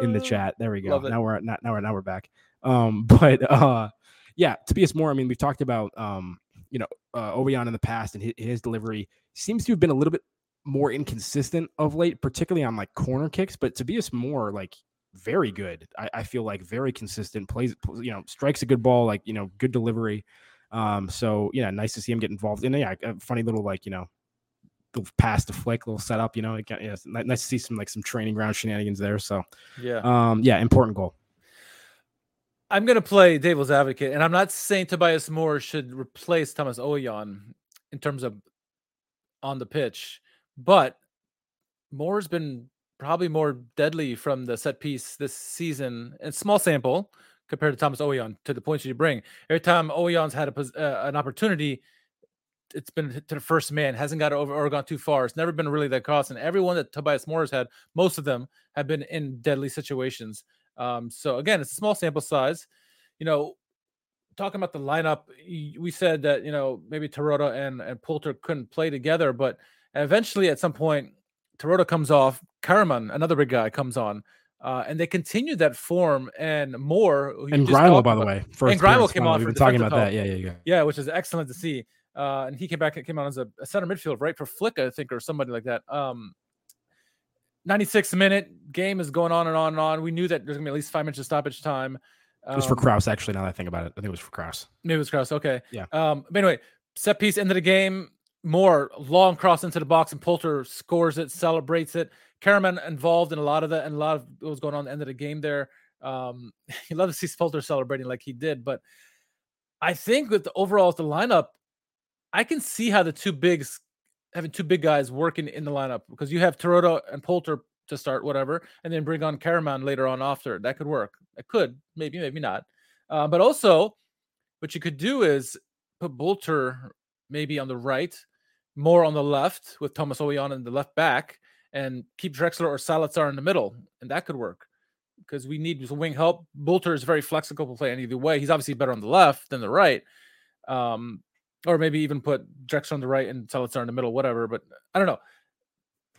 in the chat. There we go. Now we're now, now we're now we're back. Um, but uh, yeah, Tobias Mohr. I mean, we've talked about um, you know, uh, Ouwejan in the past, and his, his delivery seems to have been a little bit more inconsistent of late, particularly on like corner kicks. But Tobias Mohr, like very good. I, I feel like very consistent. Plays, you know, strikes a good ball. Like you know, good delivery. Um, so yeah, nice to see him get involved. And yeah, a funny little like you know, little pass to flick, little setup. You know, it yeah, nice to see some like some training ground shenanigans there. So Yeah. um, yeah, important goal. I'm going to play devil's advocate, and I'm not saying Tobias Mohr should replace Thomas Ouwejan in terms of on the pitch, but Mohr's been probably more deadly from the set piece this season, and small sample compared to Thomas Ouwejan to the points you bring. Every time Ouwejan's had a, uh, an opportunity, it's been to the first man, hasn't got over or gone too far. It's never been really that cross, and everyone that Tobias Mohr has had, most of them have been in deadly situations. Um, so again, it's a small sample size. You know, talking about the lineup, we said that you know maybe Terodde and and Polter couldn't play together, but eventually at some point, Terodde comes off. Karaman, another big guy, comes on, uh, and they continued that form. And more, And Greiml, by the way, first Greiml appearance came on We've been talking about that. Yeah, yeah, yeah. yeah, which is excellent to see. Uh, and he came back and came out as a, a center midfield, right for Flick, I think, or somebody like that. Um, 96 minute game is going on and on and on. We knew that there's gonna be at least five minutes of stoppage time. It was for Um, Kraus, actually. Now that I think about it, I think it was for Kraus. Maybe it was Kraus. Okay. Yeah. Um, but anyway, set piece into the game. Mohr long cross into the box, and Polter scores it, celebrates it. Karaman involved in a lot of that, and a lot of what was going on at the end of the game there. Um, you love to see Polter celebrating like he did, but I think with the overall with the lineup, I can see how the two bigs having two big guys working in the lineup because you have Terodde and Polter to start, whatever, and then bring on Karaman later on after. That could work. It could, maybe, maybe not. Uh, but also, what you could do is put Bülter maybe on the right, Mohr on the left with Thomas Ouwejan in the left back, and keep Drexler or Zalazar in the middle, and that could work because we need some wing help. Bülter is very flexible to play any way. He's obviously better on the left than the right. Um, or maybe even put Drexler on the right and Zalazar in the middle, whatever. But I don't know.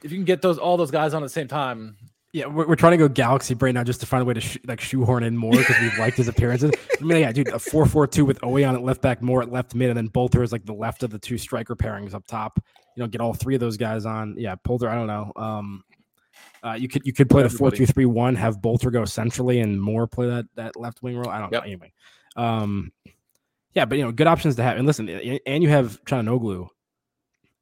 If you can get those all those guys on at the same time, Yeah, we're, we're trying to go Galaxy brain now just to find a way to sh- like shoehorn in Mohr because we've liked his appearances. I mean, yeah, dude, a four-four-two with Ouwejan at left back, Mohr at left mid, and then Bülter is like the left of the two striker pairings up top. You know, get all three of those guys on. Yeah, Bülter, I don't know. Um, uh, you could you could play the Everybody. four-two-three-one, have Bülter go centrally, and Mohr play that that left wing role. I don't Yep. know. Anyway, um, yeah, but you know, good options to have. And listen, and you have Calhanoglu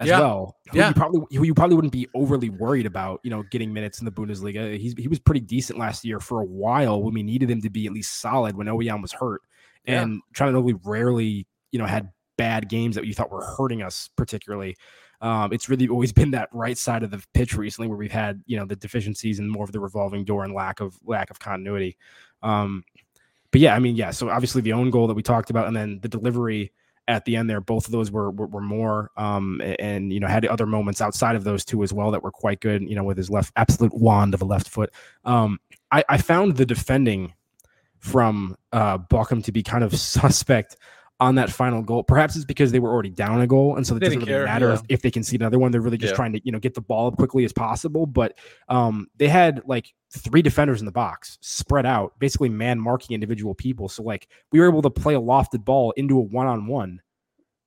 as Yeah. well. Who Yeah. you probably who you probably wouldn't be overly worried about, you know, getting minutes in the Bundesliga. He's he was pretty decent last year for a while when we needed him to be at least solid when Ouwejan was hurt. Yeah. And Calhanoglu rarely, you know, had bad games that you thought were hurting us particularly. Um, it's really always been that right side of the pitch recently where we've had you know the deficiencies and more of the revolving door and lack of lack of continuity. Um, but yeah, I mean, yeah. So obviously the own goal that we talked about, and then the delivery at the end there, both of those were were, were Mohr, um, and you know had other moments outside of those two as well that were quite good. You know, with his left absolute wand of a left foot. Um, I, I found the defending from uh, to be kind of suspect on that final goal. Perhaps it's because they were already down a goal, and so it They doesn't really care, matter yeah. if, if they can see another one. They're really just Yeah. trying to you know get the ball up quickly as possible. But um, they had like three defenders in the box spread out, basically man marking individual people. So like we were able to play a lofted ball into a one on one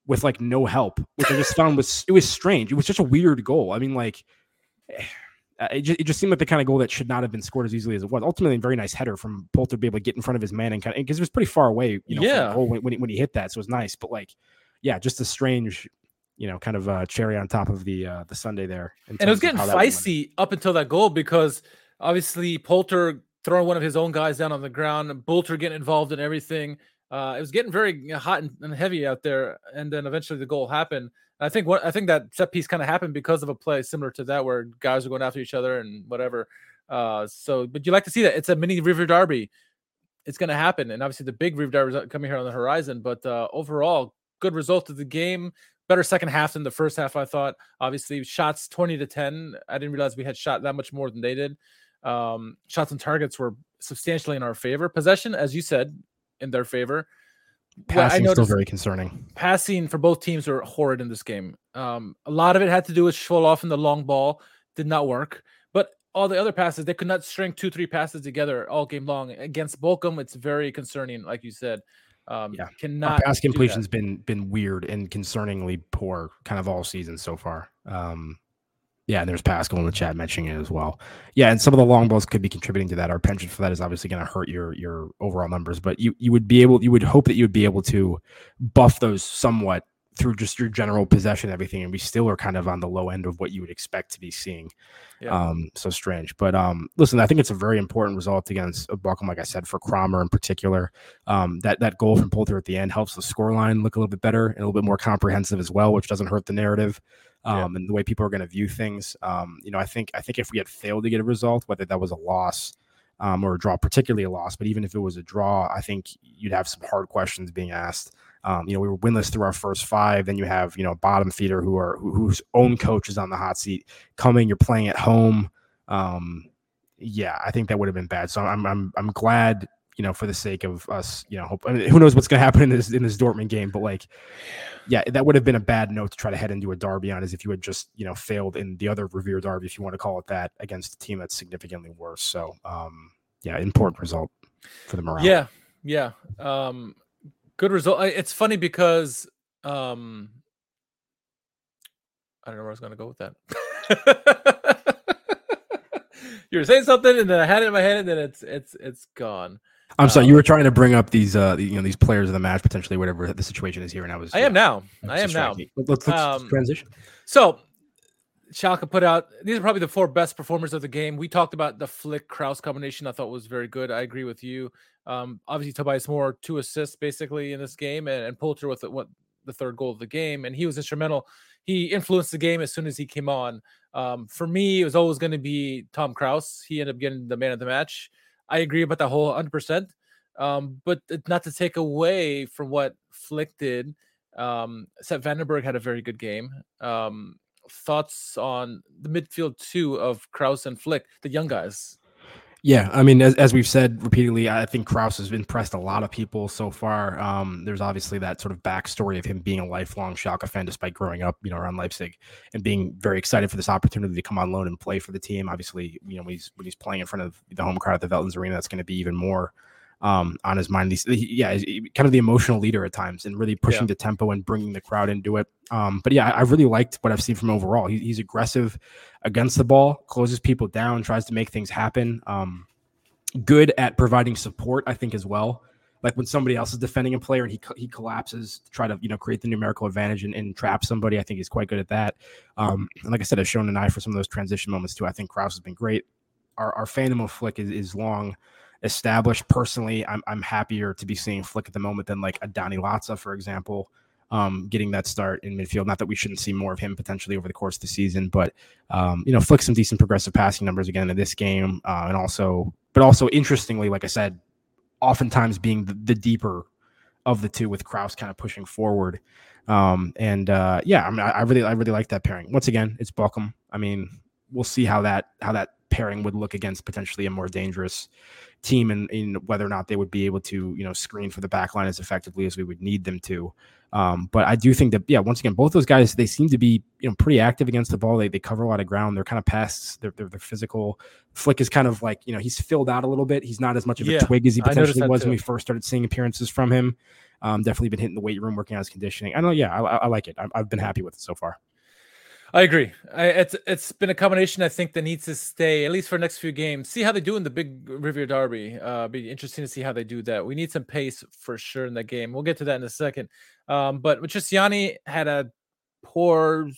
with like no help, which I just found was it was strange. It was such a weird goal. I mean, like. Uh, It just, it just seemed like the kind of goal that should not have been scored as easily as it was. Ultimately, a very nice header from Polter to be able to get in front of his man and kind of because it was pretty far away, you know, Yeah. when, when, he, when he hit that. So it was nice, but like, yeah, just a strange, you know, kind of uh, cherry on top of the uh, the Sunday there. and it was getting of how that went. feisty up until that goal because obviously Polter throwing one of his own guys down on the ground, Bülter getting involved in everything. Uh, it was getting very hot and, and heavy out there, and then eventually the goal happened. I think what I think that set piece kind of happened because of a play similar to that where guys are going after each other and whatever. Uh, so, but you like to see that it's a mini Revierderby. It's going to happen, and obviously the big Revierderby is coming here on the horizon. But uh, overall, good result of the game. Better second half than the first half, I thought. Obviously, shots twenty to ten. I didn't realize we had shot that much more than they did. Um, shots and targets were substantially in our favor. Possession, as you said, in their favor. Well, Passing still very concerning. passing for both teams were horrid in this game. Um, a lot of it had to do with Schwolow and the long ball did not work, but all the other passes they could not string two, three passes together all game long against Bochum. It's very concerning, like you said. Um, Yeah. Our cannot pass do that. completion's been been weird and concerningly poor, kind of all season so far. Um, yeah, and there's Pascal in the chat mentioning it as well. Yeah, and some of the long balls could be contributing to that. Our penchant for that is obviously going to hurt your your overall numbers, but you you would be able you would hope that you would be able to buff those somewhat through just your general possession everything, and we still are kind of on the low end of what you would expect to be seeing. Yeah. Um, so strange, but um, listen, I think it's a very important result against Bochum, like I said, for Kramer in particular. Um, that that goal from Polter at the end helps the scoreline look a little bit better and a little bit more comprehensive as well, which doesn't hurt the narrative Yeah. um, and the way people are going to view things. Um, you know, I think I think if we had failed to get a result, whether that was a loss um, or a draw, particularly a loss, but even if it was a draw, I think you'd have some hard questions being asked. Um, you know, we were winless through our first five. Then you have you know bottom feeder who are who, whose own coach is on the hot seat coming. You're playing at home. Um, yeah, I think that would have been bad. So I'm I'm I'm glad you know for the sake of us. You know, hope, I mean, who knows what's going to happen in this in this Dortmund game, but like yeah, that would have been a bad note to try to head into a derby on, as if you had just you know failed in the other Revere derby, if you want to call it that, against a team that's significantly worse. So, um, yeah, important result for the morale. Yeah, yeah. Um, good result. It's funny because um, I don't know where I was going to go with that. you were saying something, and then I had it in my head, and then it's it's it's gone. I'm sorry, um, you were trying to bring up these, uh, the- you know, these players of the match potentially, whatever the situation is here, and I was. I am yeah, now. I am now. Let's, let's Um, transition. So, Schalke put out these are probably the four best performers of the game. We talked about the Flick Kraus combination. I thought was very good. I agree with you. Um, obviously, Tobias Mohr two assists basically in this game, and, and Polter with the, what the third goal of the game, and he was instrumental. He influenced the game as soon as he came on. Um, for me, it was always going to be Tom Kraus. He ended up getting the man of the match. I agree about the whole 100. percent um, but not to take away from what Flick did. Um, Sepp van den Berg had a very good game. Um, thoughts on the midfield two of Kraus and Flick, the young guys? Yeah, I mean, as, as we've said repeatedly, I think Kraus has impressed a lot of people so far. Um, there's obviously that sort of backstory of him being a lifelong Schalke fan, despite growing up, you know, around Leipzig, and being very excited for this opportunity to come on loan and play for the team. Obviously, you know, when he's when he's playing in front of the home crowd at the Veltins Arena, that's going to be even more um, on his mind. He's, yeah, kind of the emotional leader at times, and really pushing the tempo and bringing the crowd into it. Um, but yeah, I, I really liked what I've seen from overall. He, he's aggressive against the ball, closes people down, tries to make things happen. Um, good at providing support, I think, as well. Like when somebody else is defending a player and he he collapses to try to you know create the numerical advantage and, and trap somebody, I think he's quite good at that. Um, and like I said, I've shown an eye for some of those transition moments too. I think Kraus has been great. Our our fandom of Flick is, is long established. Personally, I'm I'm happier to be seeing Flick at the moment than like a Danny Latza, for example. um, getting that start in midfield. Not that we shouldn't see more of him potentially over the course of the season, but um, you know, Flick some decent progressive passing numbers again in this game, uh, and also, but also interestingly, like I said, oftentimes being the, the deeper of the two with Kraus kind of pushing forward. Um, and uh, yeah, I mean, I, I, really, I really like that pairing. Once again, it's Bochum. I mean, we'll see how that how that pairing would look against potentially a more dangerous team and in whether or not they would be able to you know screen for the back line as effectively as we would need them to. Um, but i do think that yeah once again both those guys they seem to be you know pretty active against the ball. They, they cover a lot of ground. They're kind of pass they're, they're, they're physical Flick is kind of like you know he's filled out a little bit. He's not as much of a yeah, twig as he potentially was too. when we first started seeing appearances from him. Um, definitely been hitting the weight room working on his conditioning. I know yeah I, I like it. I, i've been happy with it so far I agree. I, it's it's been a combination I think that needs to stay at least for next few games. See how they do in the big Revierderby. Uh, be interesting to see how they do that. We need some pace for sure in that game. We'll get to that in a second. Um, but Matriciani had a poor,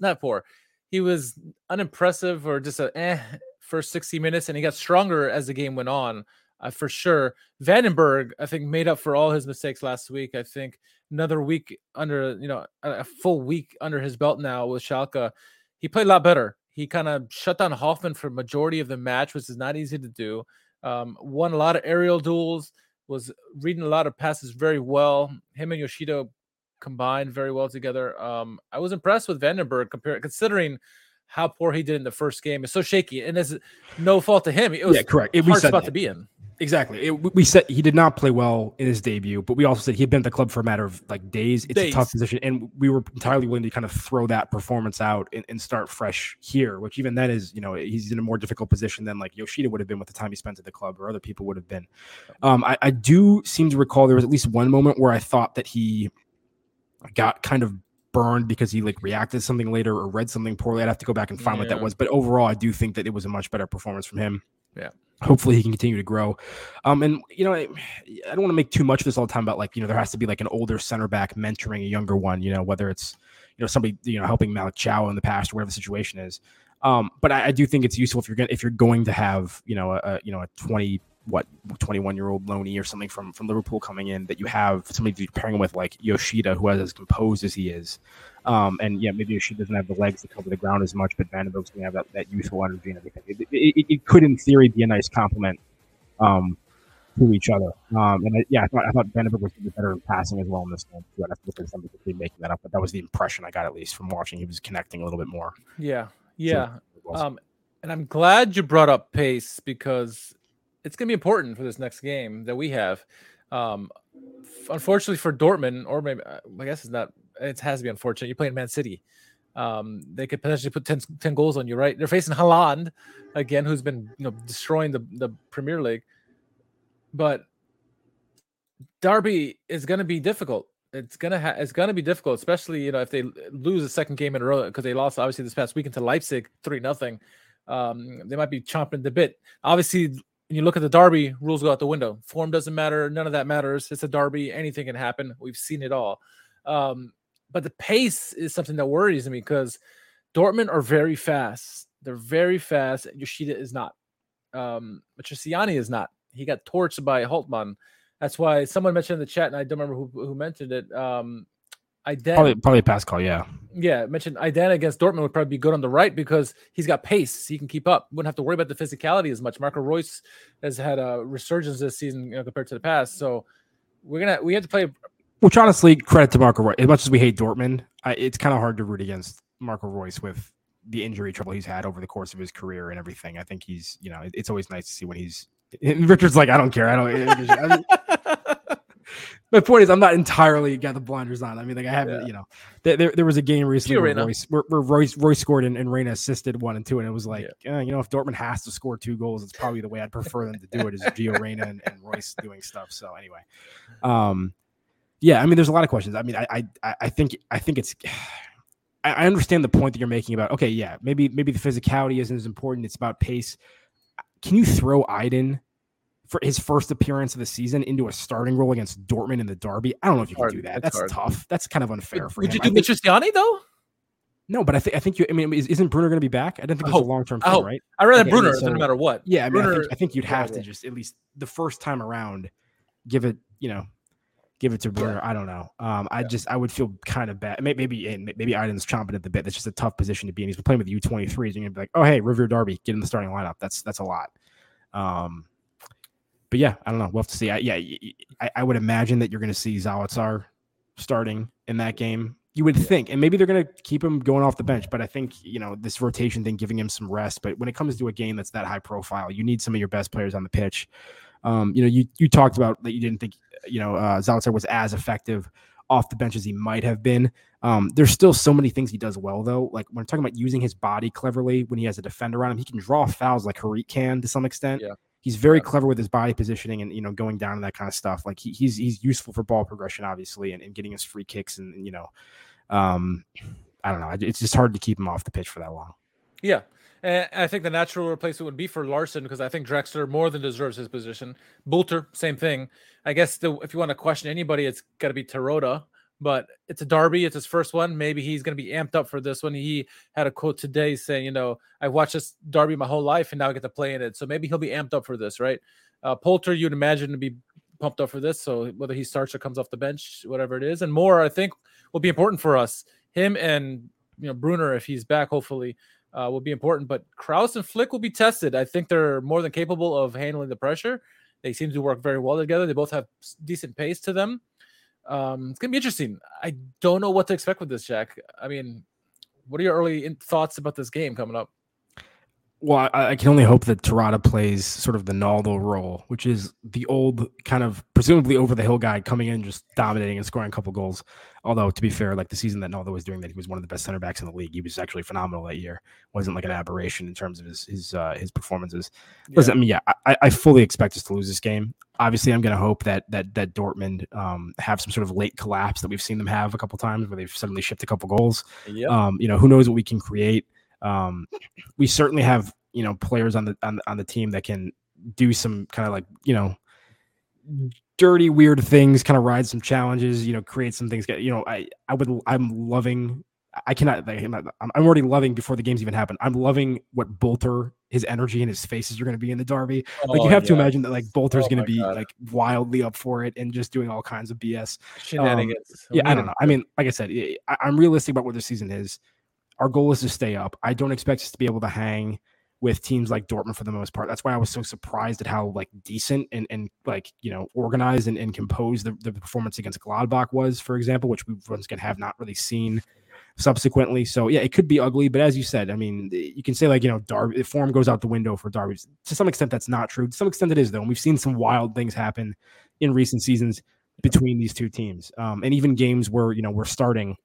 not poor. He was unimpressive or just a eh first 60 minutes, and he got stronger as the game went on. Uh, for sure. van den Berg, I think, made up for all his mistakes last week. I think another week under, you know, a, full week under his belt now with Schalke, he played a lot better. He kind of shut down Hofmann for majority of the match, which is not easy to do. Um, won a lot of aerial duels, was reading a lot of passes very well. Him and Yoshida combined very well together. Um, I was impressed with van den Berg compared considering how poor he did in the first game. It's so shaky, and it's no fault to him. It was yeah, correct. It, hard spot that. to be in. Exactly. It, we said he did not play well in his debut, but we also said he had been at the club for a matter of like days. It's days. a tough position, and we were entirely willing to kind of throw that performance out and, and, start fresh here. Which even then is, you know, he's in a more difficult position than like Yoshida would have been with the time he spent at the club, or other people would have been. Um, I, I do seem to recall there was at least one moment where I thought that he got kind of burned because he like reacted something later or read something poorly. I'd have to go back and find yeah. what that was, but overall, I do think that it was a much better performance from him. Yeah hopefully he can continue to grow. Um, and you know, I, I don't want to make too much of this all the time about like you know there has to be like an older center back mentoring a younger one. You know, whether it's you know somebody you know helping Malick Thiaw in the past or whatever the situation is. Um, but I, I, do think it's useful if you're gonna, if you're going to have you know a, a you know a twenty what 21 year old Loney or something from from Liverpool coming in that you have somebody pairing with like Yoshida who has as composed as he is um, and yeah, maybe she doesn't have the legs to cover the ground as much, but van den Berg's to have that, that youthful energy and everything. It, it, it, could, in theory, be a nice compliment um, to each other. Um, and I, yeah, I thought I thought van den Berg was better in passing as well in this game. Too. I'd have to look at somebody quickly making that up, but that was the impression I got at least from watching. He was connecting a little bit more. Yeah, yeah. So um, and I'm glad you brought up pace because it's going to be important for this next game that we have. Um, unfortunately for Dortmund, or maybe I guess it's not it has to be unfortunate. You're playing Man City. Um, they could potentially put 10, 10 goals on you, right? They're facing Haaland again, who's been you know destroying the, the Premier League. But Derby is going to be difficult. It's gonna ha- it's gonna be difficult, especially you know if they lose a second game in a row because they lost obviously this past weekend to Leipzig three nothing. Um, they might be chomping the bit. Obviously, when you look at the derby, rules go out the window. Form doesn't matter. None of that matters. It's a derby. Anything can happen. We've seen it all. Um, but the pace is something that worries me because Dortmund are very fast. They're very fast. Yoshida is not. Um, Matriciani is not. He got torched by Holtmann. That's why someone mentioned in the chat, and I don't remember who, who mentioned it. Um, Aydin, probably, probably Pascal, yeah. Yeah, mentioned Aydin against Dortmund would probably be good on the right because he's got pace. He can keep up. Wouldn't have to worry about the physicality as much. Marco Reus has had a resurgence this season you know, compared to the past. So we're gonna we have to play which honestly, credit to Marco Reus. As much as we hate Dortmund, I, it's kind of hard to root against Marco Reus with the injury trouble he's had over the course of his career and everything. I think he's, you know, it's always nice to see when he's. Richard's like, I don't care. I don't. I my point is, I'm not entirely got the blinders on. I mean, like I haven't, yeah. you know, there, there, was a game recently where Reus, where, where Reus, Reus scored and, and Reyna assisted one and two, and it was like, yeah. eh, you know, if Dortmund has to score two goals, it's probably the way I'd prefer them to do it is Gio Reyna and, and Reus doing stuff. So anyway, um, yeah, I mean, there's a lot of questions. I mean, I I, I think I think it's. I understand the point that you're making about okay, yeah, maybe maybe the physicality isn't as important. It's about pace. Can you throw Aydin for his first appearance of the season into a starting role against Dortmund in the derby? I don't know if you can do that. That's, That's tough. That's kind of unfair would, for would him. Would you do Matriciani though? No, but I think I think you. I mean, is, not Brunner going to be back? I don't think it's oh, a long term thing, oh, right? I rather okay, Brunner so, no matter what. Yeah, I mean, Brunner, I think, I think you'd have to just at least the first time around give it, you know, give it to Brunner. I don't know. Um, I just I would feel kind of bad. Maybe maybe, maybe Aydin's chomping at the bit. That's just a tough position to be in. He's been playing with the U23s. You're gonna be like, oh hey, Revierderby, get in the starting lineup. That's that's a lot. Um, but yeah, I don't know. We'll have to see. I, yeah, I, I would imagine that you're gonna see Zalazar starting in that game. You would think, and maybe they're going to keep him going off the bench. But I think you know this rotation thing, giving him some rest. But when it comes to a game that's that high profile, you need some of your best players on the pitch. Um, you know, you you talked about that you didn't think you know uh, Zalazar was as effective off the bench as he might have been. Um, there's still so many things he does well though. Like when I'm talking about using his body cleverly when he has a defender on him, he can draw fouls like Harit can to some extent. Yeah. He's very Yeah. clever with his body positioning and you know going down and that kind of stuff. Like he, he's he's useful for ball progression, obviously, and, and getting his free kicks and, and, you know, um, I don't know. It's just hard to keep him off the pitch for that long. Yeah. And I think the natural replacement would be for Larsson because I think Drexler more than deserves his position. Bülter, same thing. I guess the, if you want to question anybody, it's got to be Terodde, but it's a derby. It's his first one. Maybe he's going to be amped up for this one. He had a quote today saying, you know, I've watched this derby my whole life and now I get to play in it. So maybe he'll be amped up for this, right? Uh, Polter, you'd imagine to be pumped up for this. So whether he starts or comes off the bench, whatever it is, and Mohr, I think will be important for us. Him and you know Brunner, if he's back, hopefully, uh, will be important. But Kraus and Flick will be tested. I think they're more than capable of handling the pressure. They seem to work very well together. They both have decent pace to them. Um, it's gonna be interesting. I don't know what to expect with this, Jack. I mean, what are your early in- thoughts about this game coming up? Well, I, I can only hope that Terodde plays sort of the Naldo role, which is the old kind of presumably over the hill guy coming in, just dominating and scoring a couple goals. Although to be fair, like the season that Naldo was doing that, he was one of the best center backs in the league. He was actually phenomenal that year. wasn't like an aberration in terms of his his uh, his performances. Listen, I mean, yeah, I, I fully expect us to lose this game. Obviously, I'm going to hope that that that Dortmund um, have some sort of late collapse that we've seen them have a couple times, where they've suddenly shipped a couple goals. Yeah, Um, you know, who knows what we can create. Um, we certainly have you know players on the on, the- on the team that can do some kind of like you know dirty weird things kind of ride some challenges you know create some things get you know i i would i'm loving i cannot i'm already loving before the games even happen i'm loving what Bülter his energy and his faces are going to be in the derby like Oh, you have to imagine that like Bülter's Oh going to be God. like wildly up for it and just doing all kinds of bs shenanigans. yeah, I don't know. I mean, like I said, I- I'm realistic about what the season is. Our goal is to stay up. I don't expect us to be able to hang with teams like Dortmund for the most part. That's why I was so surprised at how like decent and and like you know organized and, and composed the, the performance against Gladbach was, for example, which we once again have not really seen subsequently. So yeah, it could be ugly, but as you said, I mean, you can say like you know, Darby form goes out the window for Darby. To some extent, that's not true. To some extent, it is though. And we've seen some wild things happen in recent seasons between these two teams, um, and even games where you know we're starting.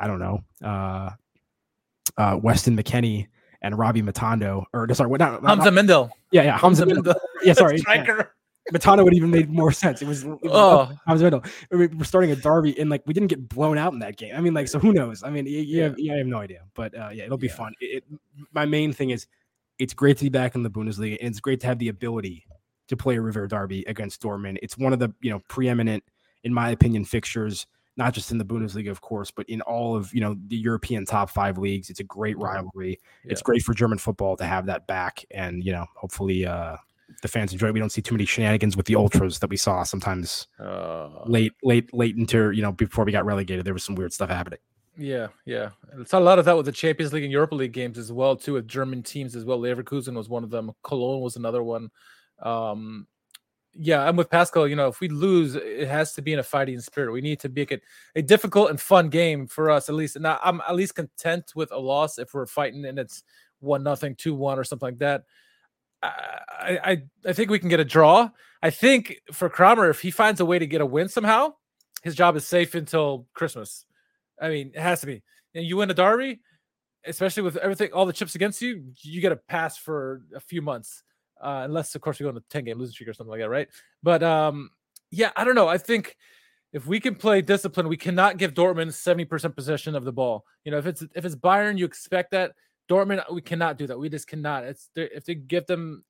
I don't know, uh, uh, Weston McKennie and Rabbi Matondo, or sorry, what? Not, not- Hamza Mendyl. yeah, yeah, Hamza. Hamza Mendyl. Yeah, sorry, yeah. Striker. Matano would even made more sense. It was, it was Oh. Hamza Mendyl. We're starting a Derby, and like we didn't get blown out in that game. I mean, like, so who knows? I mean, you, you, have, you have no idea, but uh, yeah, it'll be Yeah. fun. It, it- my main thing is, it's great to be back in the Bundesliga, and it's great to have the ability to play a Revierderby against Dortmund. It's one of the you know preeminent, in my opinion, fixtures. Not just in the Bundesliga, of course, but in all of you know the European top five leagues. It's a great rivalry. It's great for German football to have that back, and you know, hopefully, uh, the fans enjoy. it. We don't see too many shenanigans with the ultras that we saw sometimes Uh, late, late, late into you know before we got relegated. There was some weird stuff happening. Yeah, yeah. It's a lot of that with the Champions League and Europa League games as well, too, with German teams as well. Leverkusen was one of them. Cologne was another one. Um, yeah, I'm with Pascal. You know, if we lose, it has to be in a fighting spirit. We need to make it a difficult and fun game for us, at least. And I'm at least content with a loss if we're fighting and it's one nothing, two one, or something like that. I, I I think we can get a draw. I think for Kramer, if he finds a way to get a win somehow, his job is safe until Christmas. I mean, it has to be. And you win a derby, especially with everything, all the chips against you, you get a pass for a few months, uh, unless of course we go on a ten game losing streak or something like that, right? But um, yeah, I don't know. I think if we can play discipline, we cannot give Dortmund seventy percent possession of the ball. You know, if it's if it's Bayern, you expect that. Dortmund, we cannot do that. We just cannot. It's if they give them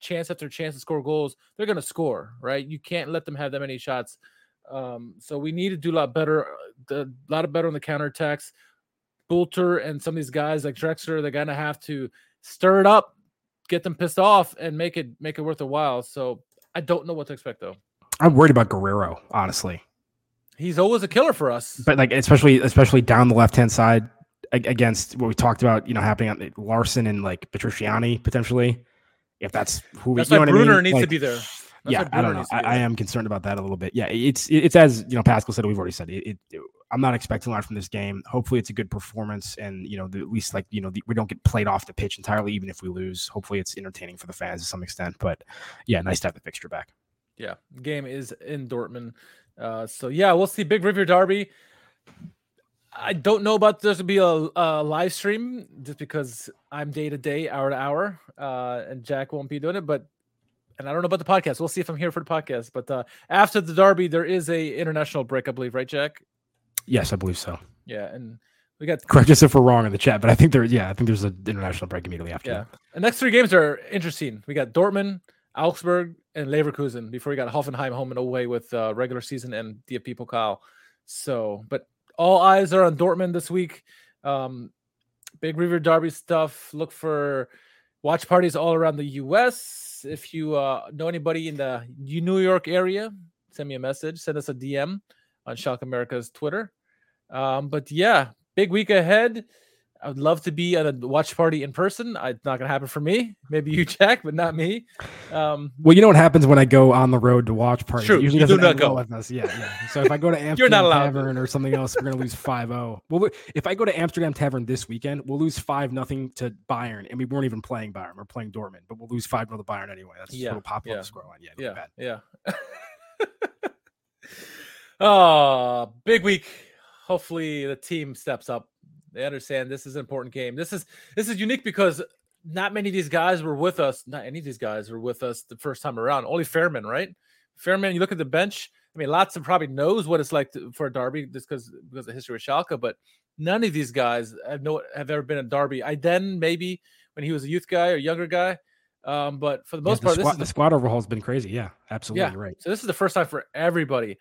chance after chance to score goals, they're going to score, right? You can't let them have that many shots. Um, so we need to do a lot better, a lot of better on the counterattacks. Bülter and some of these guys like Drexler, they're gonna have to stir it up, get them pissed off, and make it make it worth a while. So I don't know what to expect though. I'm worried about Guerreiro, honestly. He's always a killer for us. But like especially especially down the left hand side against what we talked about, you know, happening on Larsson and like Petrucciani potentially. If that's who that's we, you know Brunner I mean? needs like, to be there. That's yeah, I don't know. I, I am concerned about that a little bit. Yeah, it's it's as you know, Pascal said. We've already said it. it, I'm not expecting a lot from this game. Hopefully, it's a good performance, and you know, the, at least like you know, the, we don't get played off the pitch entirely, even if we lose. Hopefully, it's entertaining for the fans to some extent. But yeah, nice to have the fixture back. Yeah, game is in Dortmund. Uh, so yeah, we'll see. Big Revierderby. I don't know about there's gonna be a, a live stream just because I'm day to day, hour to hour, uh, and Jack won't be doing it. But and I don't know about the podcast. We'll see if I'm here for the podcast. But uh, after the Derby, there is a international break, I believe, right, Jack? Yes, I believe so. Yeah, and we got Correct us if we're wrong in the chat, but I think there, yeah, I think there's an international break immediately after. yeah. that. The next three games are interesting. We got Dortmund, Augsburg, and Leverkusen before we got Hoffenheim home and away with uh, regular season and DFB Pokal. So, but all eyes are on Dortmund this week. Um, big Revierderby stuff. Look for watch parties all around the U.S. If you uh, know anybody in the New York area, send me a message. Send us a DM on Shock America's Twitter. Um, but yeah, big week ahead. I would love to be at a watch party in person. It's not gonna happen for me. Maybe you, Jack, but not me. Um, Well, you know what happens when I go on the road to watch parties? True, It usually you do not well go. with us. Yeah, yeah. So if I go to Amsterdam You're not allowed. Tavern or something else, we're gonna lose 5-0. Well, if I go to Amsterdam Tavern this weekend, we'll lose five nothing to Bayern, and we weren't even playing Bayern. We're playing Dortmund, but we'll lose five 0 to Bayern anyway. That's Yeah, what'll pop yeah, on the scoreline. Yeah, yeah, bad. yeah. oh, big week. Hopefully, the team steps up. They understand this is an important game. This is this is unique because not many of these guys were with us. Not any of these guys were with us the first time around. Only Fährmann, right? Fährmann. You look at the bench. I mean, lots of probably knows what it's like to, for a derby just because because of history with Schalke, but none of these guys have no have ever been a derby. I then maybe when he was a youth guy or younger guy, um, but for the Yeah, most the, part, this squad, is the the squad overhaul's been crazy. Yeah, absolutely. Yeah. Right. so this is the first time for everybody.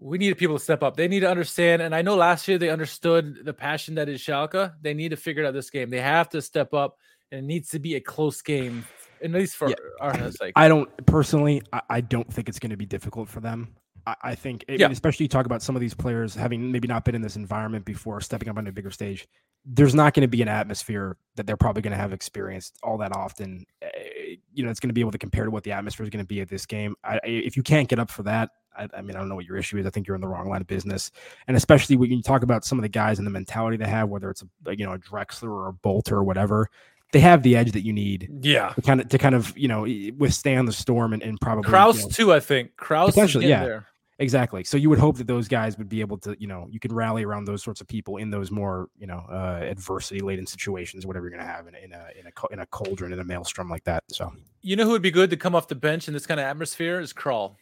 We need people to step up. They need to understand. And I know last year they understood the passion that is Schalke. They need to figure out this game. They have to step up, and it needs to be a close game, at least for Yeah. our sake. I don't personally. I, I don't think it's going to be difficult for them. I, I think, I mean, Yeah. especially you talk about some of these players having maybe not been in this environment before, stepping up on a bigger stage. There's not going to be an atmosphere that they're probably going to have experienced all that often. Eh, You know, it's going to be able to compare to what the atmosphere is going to be at this game. I, I- if you can't get up for that, I, I mean, I don't know what your issue is. I think you're in the wrong line of business, and especially when you talk about some of the guys and the mentality they have, whether it's a you know a Drexler or a Bülter or whatever. They have the edge that you need yeah. to kind of to kind of you know withstand the storm and, and probably you Kraus know, too, I think. Kraus is Potentially, yeah. there. exactly. So you would hope that those guys would be able to you know you can rally around those sorts of people in those more you know uh, adversity laden situations, whatever you're going to have in, a- in a in a in a cauldron in a maelstrom like that. So You know who would be good to come off the bench in this kind of atmosphere is Kral.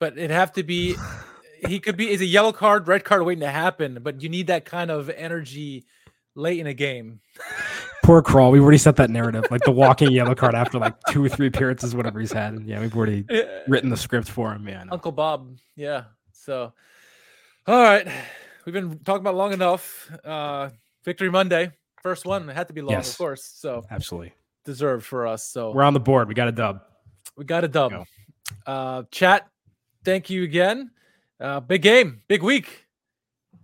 But it'd have to be he could be is a yellow card, red card waiting to happen, but you need that kind of energy late in a game. poor Kral. We've already set that narrative, like the walking yellow card after like two or three appearances, whatever he's had. Yeah, we've already written the script for him. Man, Uncle Bob. Yeah. So, all right. We've been talking about long enough. Uh, Victory Monday. First one. It had to be long, Yes. of course. So, absolutely. deserved for us. So, We're on the board. We got a dub. we got a dub. go. Uh, chat, thank you again. Uh, big game, big week.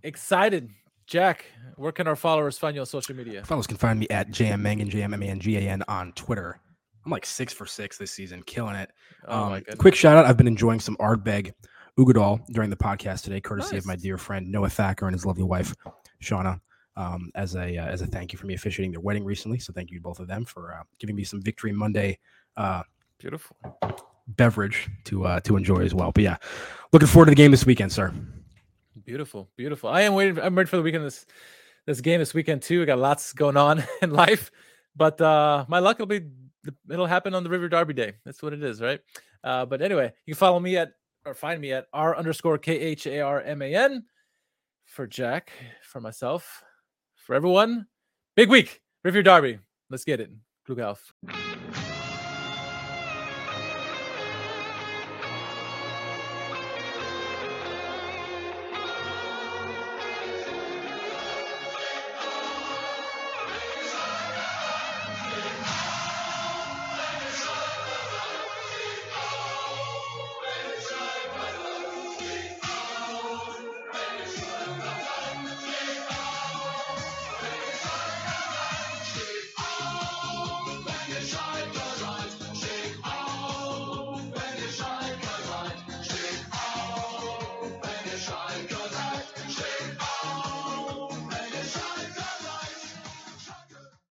Excited. Jack, where can our followers find you on social media? Followers can find me at JMMangan, J-M-M-A-N-G-A-N on Twitter. I'm like six for six this season, killing it. Oh my Um, quick shout out. I've been enjoying some Ardbeg Uigeadail during the podcast today, courtesy of my dear friend Noah Thacker and his lovely wife, Shauna. Um, as a uh, as a thank you for me officiating their wedding recently, so thank you to both of them for uh, giving me some Victory Monday uh, Beautiful. Beverage to uh, to enjoy as well. But yeah, looking forward to the game this weekend, sir. Beautiful, beautiful. I am waiting. I'm ready for the weekend. This this game this weekend too. I got lots going on in life, but uh my luck will be. It'll happen on the Revierderby Day. That's what it is, right? Uh, but anyway, you can follow me at or find me at r underscore k h a r m a n for Jack, for myself, for everyone. Big week, Revierderby. Let's get it. Glück auf.